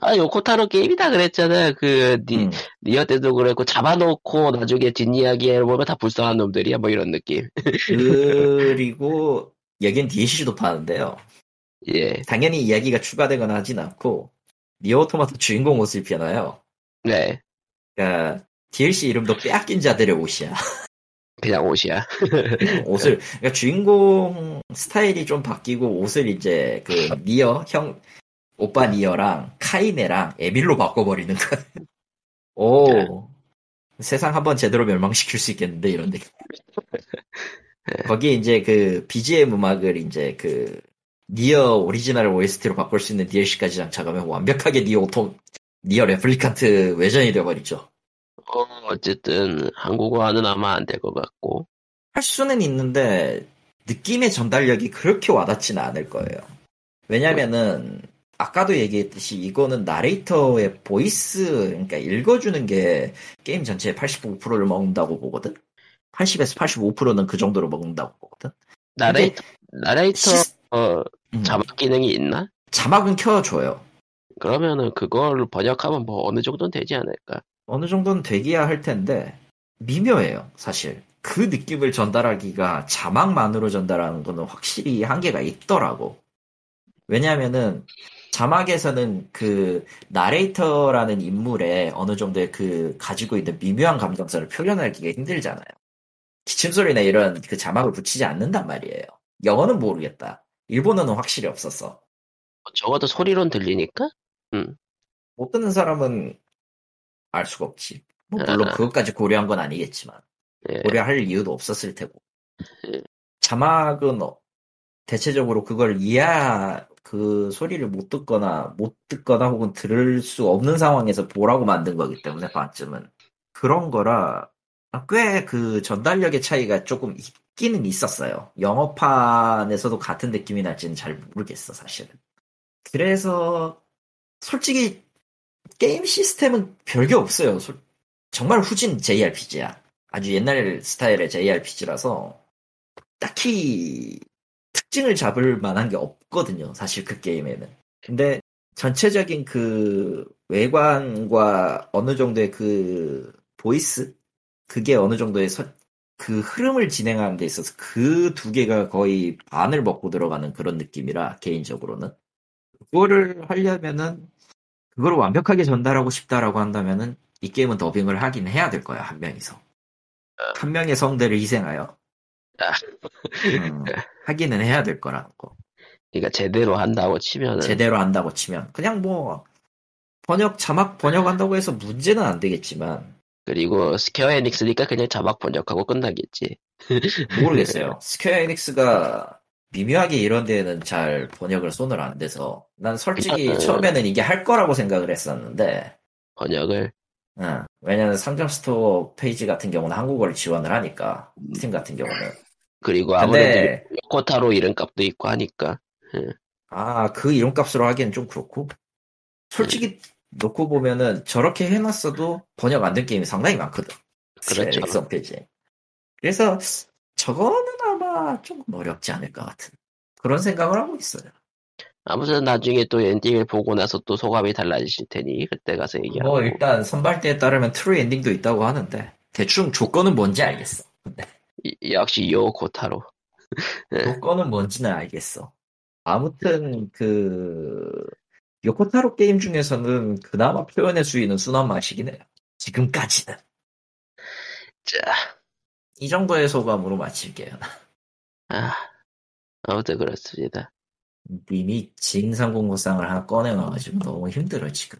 아 요코타로 게임이다 그랬잖아. 그 니, 음. NieR 때도 그랬고 잡아놓고 나중에 뒷이야기를 보면 다 불쌍한 놈들이야 뭐 이런 느낌. 그리고 여긴 DLC도 파는데요. 예. 당연히 이야기가 추가되거나 하진 않고 NieR Automata 주인공 옷을 입혀놔요. 네. 그러니까 DLC 이름도 빼앗긴 자들의 옷이야. 그냥 옷이야. 옷을 그러니까 주인공 스타일이 좀 바뀌고 옷을 이제 그 NieR 형 오빠 NieR랑 카이네랑 에밀로 바꿔버리는 거야. 오 세상 한번 제대로 멸망시킬 수 있겠는데 이런 느낌. 거기에 이제 그 BGM 음악을 이제 그 NieR 오리지널 OST로 바꿀 수 있는 DLC까지 장착하면 완벽하게 NieR Auto NieR Replicant 외전이 되어버리죠. 어, 어쨌든 한국어화는 아마 안 될 것 같고. 할 수는 있는데 느낌의 전달력이 그렇게 와닿지는 않을 거예요. 왜냐면은 아까도 얘기했듯이 이거는 나레이터의 voice 그러니까 읽어주는 게 게임 전체의 85%를 먹는다고 보거든. 80에서 85%는 그 정도로 먹는다고 보거든. 나레이터 나레이터 시스- 어, 음, 자막 기능이 있나? 자막은 켜줘요. 그러면은 그걸 번역하면 뭐 어느 정도는 되지 않을까? 어느 정도는 되기야 할 텐데 미묘해요 사실. 그 느낌을 전달하기가 자막만으로 전달하는 거는 확실히 한계가 있더라고. 왜냐하면은 자막에서는 그 나레이터라는 인물의 어느 정도의 그 가지고 있는 미묘한 감정선을 표현하기가 힘들잖아요. 기침소리나 이런 그 자막을 붙이지 않는단 말이에요. 영어는 모르겠다. 일본어는 확실히 없었어 적어도 소리론 들리니까? 못 듣는 사람은 알 수가 없지. 뭐 물론 아. 그것까지 고려한 건 아니겠지만 예. 고려할 이유도 없었을 테고. 예. 자막은 어- 대체적으로 그걸 이해 그 소리를 못 듣거나 못 듣거나 혹은 들을 수 없는 상황에서 보라고 만든 거기 때문에 반쯤은 그런 거라 꽤 그 전달력의 차이가 조금 있기는 있었어요. 영어판에서도 같은 느낌이 날지는 잘 모르겠어 사실은. 그래서 솔직히 게임 시스템은 별게 없어요. 솔- 정말 후진 JRPG야. 아주 옛날 스타일의 JRPG라서 딱히 특징을 잡을 만한 게 없거든요. 사실 그 게임에는. 근데 전체적인 그 외관과 어느 정도의 그 voice 그게 어느 정도의 서- 그 흐름을 진행하는 데 있어서 그 두 개가 거의 반을 먹고 들어가는 그런 느낌이라 개인적으로는 그거를 하려면은 그걸 완벽하게 전달하고 싶다라고 한다면은 이 게임은 더빙을 하긴 해야 될 거야 한 명이서. 한 명의 성대를 희생하여. 아. 음, 하기는 해야 될 거라는 거. 그러니까 제대로 한다고 치면은. 제대로 한다고 치면. 그냥 뭐 번역 자막 번역한다고 해서 문제는 안 되겠지만. 그리고 스퀘어 에닉스니까 그냥 자막 번역하고 끝나겠지. 모르겠어요. 스퀘어 에닉스가 미묘하게 이런 데에는 잘 번역을 손을 안 대서 난 솔직히 그러니까, 처음에는 이게 할 거라고 생각을 했었는데. 번역을? 응. 왜냐면 상점 store page 같은 경우는 한국어를 지원을 하니까 스팀 같은 경우는. 그리고 아무래도 근데 요코타로 이름값도 있고 하니까. 아 그 이름값으로 하기엔 좀 그렇고? 솔직히 놓고 보면은 저렇게 해놨어도 번역 안 된 게임이 상당히 많거든. 그렇죠. 페이지 그래서 저거는 아마 좀 어렵지 않을 것 같은 그런 생각을 하고 있어요. 아무튼 나중에 또 엔딩을 보고 나서 또 소감이 달라지실 테니 그때 가서 얘기하고. 뭐 일단 선발대에 따르면 true ending도 있다고 하는데 대충 조건은 뭔지 알겠어. 이- 역시 요코타로. 조건은 뭔지는 알겠어. 아무튼 그 요코타로 게임 중에서는 그나마 표현의 수위는 순한 맛이긴 해요. 지금까지는. 자. 이 정도의 소감으로 마칠게요. 아, 아무튼 그렇습니다. 님이 진상공무상을 하나 꺼내놔가지고 너무 힘들어 지금.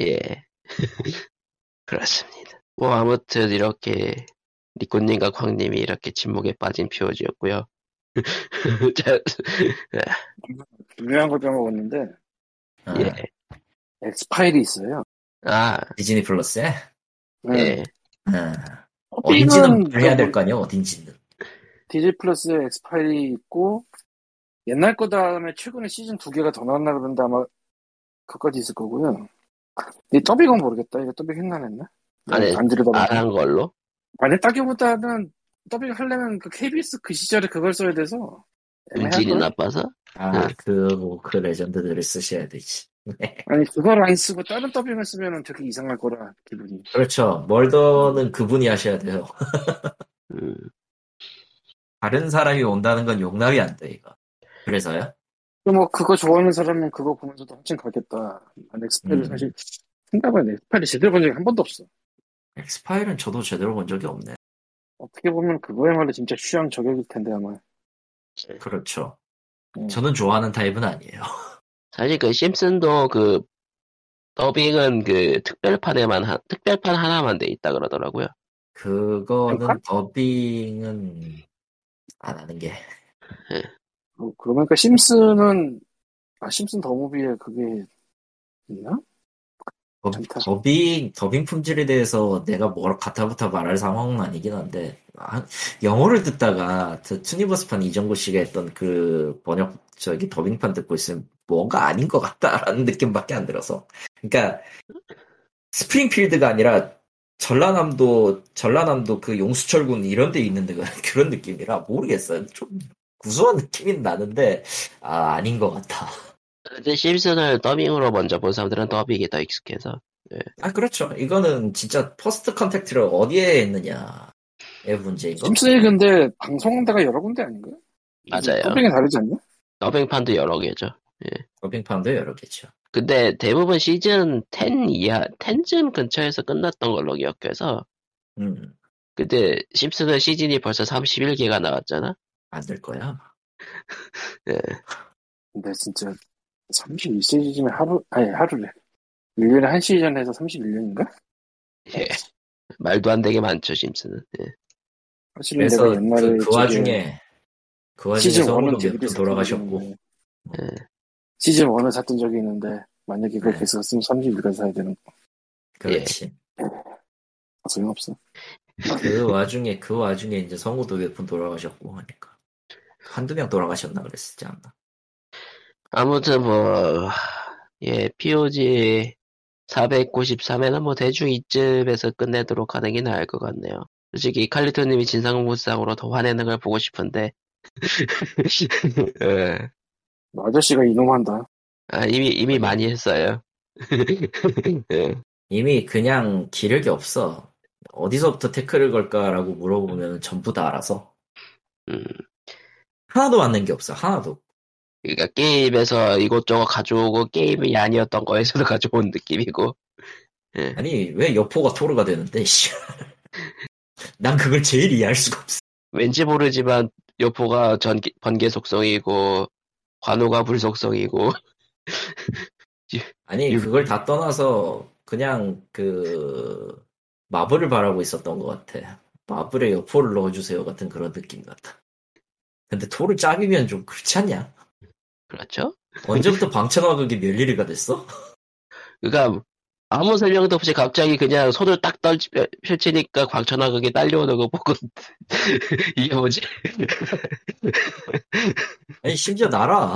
예 그렇습니다. 뭐 아무튼 이렇게 니코님과 광님이 이렇게 침묵에 빠진 POG였고요. 중요한 걸 빼먹었는데 어, 예. 엑스파일이 있어요. 아, 디즈니 플러스에 네. 예. 어, 어디는 어딘지는 해야 될뭐거 아니에요 어딘지는 디즈니 플러스에 엑스파일이 있고 옛날 거 다음에 최근에 시즌 두 개가 더 나왔나 그런데 아마 그까지 있을 거고요. 이 더빙은 모르겠다. 이거 더빙 했나 안 했나? 아니, 안 들여다봐. 안한 걸로? 안 했다기보다는 더빙 하려면 그 KBS 그 시절에 그걸 써야 돼서 음질이 애매할 거야. 나빠서? 아 그 그 레전드들을 쓰셔야 되지 아니 그걸 안 쓰고 다른 더빙을 쓰면 되게 이상할 거라 기분이. 그렇죠 멀더는 그분이 하셔야 돼요 음, 다른 사람이 온다는 건 용납이 안 돼 이거 그래서요 뭐 그거 좋아하는 사람은 그거 보면서도 한층 가겠다. 난 엑스파일을 음. 사실 생각은 엑스파일을 제대로 본 적이 한 번도 없어. 엑스파일은 저도 제대로 본 적이 없네 어떻게 보면 그거야말로 진짜 취향 저격일 텐데 아마. 그렇죠 음. 저는 좋아하는 타입은 아니에요 사실 그 심슨도 그 더빙은 그 특별판에만 한, 특별판 하나만 돼 있다 그러더라고요. 그거는? 더빙은 안 하는 게 뭐, 그러니까 심슨은 아 심슨 더무비에 그게 있나? 더. 더빙 더빙 품질에 대해서 내가 뭘 가타부터 말할 상황은 아니긴 한데 아, 영어를 듣다가 저 투니버스판 이정구 씨가 했던 그 번역 저기 더빙판 듣고 있으면 뭔가 아닌 것 같다라는 느낌밖에 안 들어서 그러니까 스프링필드가 아니라 전라남도 전라남도 그 용수철군 이런 데 있는 데가 그런 느낌이라 모르겠어요 좀 구수한 느낌이 나는데 아 아닌 것 같아 근데 심슨을 더빙으로 먼저 본 사람들은 더빙이 더 익숙해서. 아 그렇죠 이거는 진짜 first contact를 어디에 했느냐의 문제인 거 심슨이 근데 방송대가 여러 군데 아닌가요? 맞아요. 더빙이 다르지 않나? 더빙판도 여러 개죠. 더빙판도 여러 개죠 근데 대부분 시즌 10 이하, 10쯤 근처에서 끝났던 걸로 기억해서. 음, 근데 심슨은 시즌이 벌써 31개가 나왔잖아. 안 될 거야. 예. 근데 진짜 31시즌에 하루 아니 하루래 1년에 한 시즌에서 31년인가? 예. 말도 안 되게 많죠, 심슨은. 예. 사실 그래서 내가 옛날에 그, 그 와중에 그 와중에 시즌 서울로 1은 몇번 돌아가셨고 예. 시즌 1을 샀던 적이 있는데 만약에 그걸 네. 계속 샀으면 31을 사야 되는 거 그렇지. 소용없어 그 와중에 그 와중에 이제 성우도 몇 분 돌아가셨고 하니까 한두 명 돌아가셨나 그랬지 않나. 아무튼 뭐, 예, POG 493회는 뭐 대충 이쯤에서 끝내도록 하는 게 나을 것 같네요. 솔직히 칼리토님이 진상무쌍으로 더 화내는 걸 보고 싶은데, 예. 아저씨가 이놈한다 아, 이미, 이미 많이 했어요. 예. 이미 그냥 기력이 없어. 어디서부터 태클을 걸까라고 물어보면 전부 다 알아서 음, 하나도 맞는 게 없어. 하나도. 그러니까 게임에서 이것저것 가져오고 게임이 아니었던 거에서도 가져온 느낌이고, 아니 왜 여포가 토르가 되는데? 씨. 난 그걸 제일 이해할 수가 없어. 왠지 모르지만 여포가 전, 번개 속성이고, 관우가 불 속성이고, 아니 이- 그걸 다 떠나서 그냥 그 마블을 바라고 있었던 것 같아. 마블에 여포를 넣어주세요 같은 그런 느낌 같아. 근데 토를 짭이면 좀 그렇지 않냐? 그렇죠? 언제부터 방천화극이 멸리리가 됐어? 그니까, 아무 설명도 없이 갑자기 그냥 손을 딱 떨, 펼치니까 광천화극이 딸려오는 거 보고, 이게 뭐지? 아니 심지어 날아.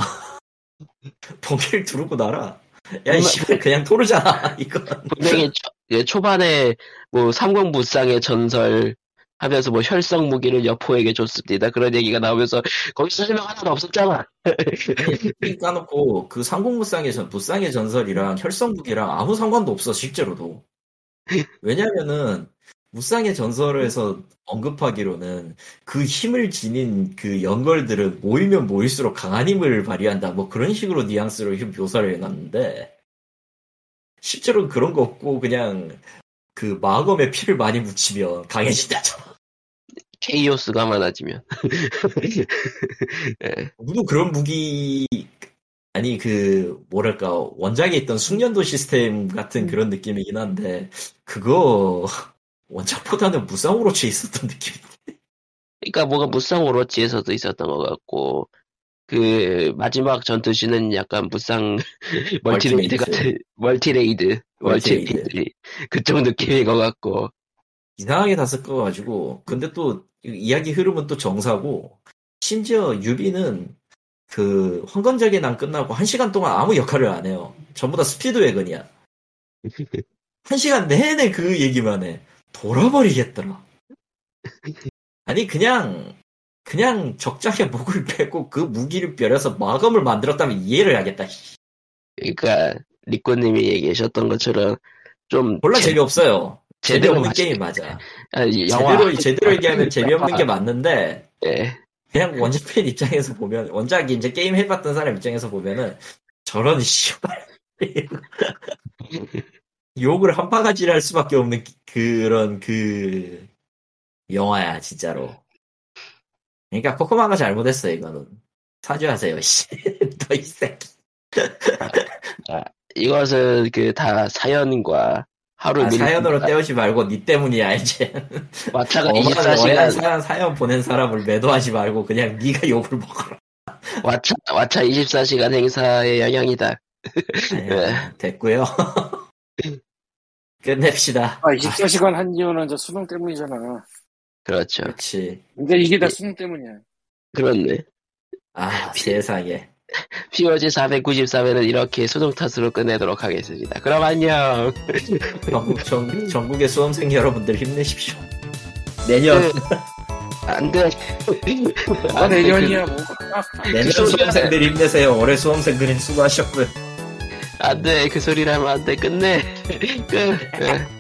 번개를 두르고 날아. 야, 정말- 씨, 그냥 토르잖아, 이거. 분명히 초, 예, 초반에 뭐 삼국무쌍의 전설 하면서 뭐 혈성 무기를 여포에게 줬습니다. 그런 얘기가 나오면서 거기서 설명 하나도 없었잖아. 이 까놓고 그 삼국무쌍의 전, 무쌍의 전설이랑 혈성 무기랑 아무 상관도 없어, 실제로도. 왜냐면은, 무쌍의 전설에서 언급하기로는 그 힘을 지닌 그 연걸들은 모이면 모일수록 강한 힘을 발휘한다. 뭐 그런 식으로 뉘앙스로 힘 묘사를 해놨는데, 실제로 그런 거 없고 그냥 그 마검에 피를 많이 묻히면 강해진다잖아. 케이오스가 많아지면. 예. 누구도 그런 무기 아니 그 뭐랄까 원작에 있던 숙련도 시스템 같은 그런 느낌이긴 한데 그거 원작보다는 무쌍으로 치우쳐 있었던 느낌. 그러니까 뭔가 무쌍 오로치에서도 있었던 것 같고 그 마지막 전투시는 약간 무쌍 멀티레이드. 같은 멀티레이드 멀티레이드 그쪽 느낌인 것 같고 이상하게 다 섞어가지고 근데 또 이야기 흐름은 또 정사고 심지어 유비는 그 황건적의 난 끝나고 한 시간 동안 아무 역할을 안 해요. 전부 다 스피드 웨건이야. 한 시간 내내 그 얘기만 해. 돌아버리겠더라. 아니 그냥 그냥 적장에 목을 빼고 그 무기를 뼈려서 마검을 만들었다면 이해를 하겠다. 씨. 그러니까 리코님이 얘기하셨던 것처럼 좀 몰라 제- 재미없어요. 제대로 재미없는 게임 맞아. 아, 이 영화 제대로 제대로 얘기하면 재미없는 게 맞는데 예. 그냥 원작 팬 입장에서 보면 원작이 이제 게임 해봤던 사람 입장에서 보면은 저런 씨발 욕을 한 바가지를 할 수밖에 없는 기- 그런 그 영화야 진짜로. 그러니까 코코마가 잘못했어 이거는 사죄하세요 씨. 너 이 새끼. 이것은 그 다 사연과 하루 아, 밀 사연으로 때우지 말고 니 때문이야 이제. 왓챠가 어마어마한 24시간 사연, 사연 보낸 사람을 매도하지 말고 그냥 네가 욕을 먹어라. 왓챠 왓챠 24시간 행사의 영향이다. 아니야, 됐고요. 끝냅시다. 아, 24시간 한 이유는 이제 수능 때문이잖아. 그렇죠. 그렇지. 근데 이게 다 수능 때문이야. 그렇네. 아, 세상에. POG 494회는 이렇게 수능 탓으로 끝내도록 하겠습니다. 그럼 안녕. 전국, 전, 전국의 수험생 여러분들 힘내십시오. 내년, 그, 안 돼. 뭐가 안 돼, 내년이야, 뭐. 내년 그. 수험생들 힘내세요. 올해 수험생들은 수고하셨고요. 그, 안 돼. 그 소리를 하면 안 돼. 끝내. 끝. 예.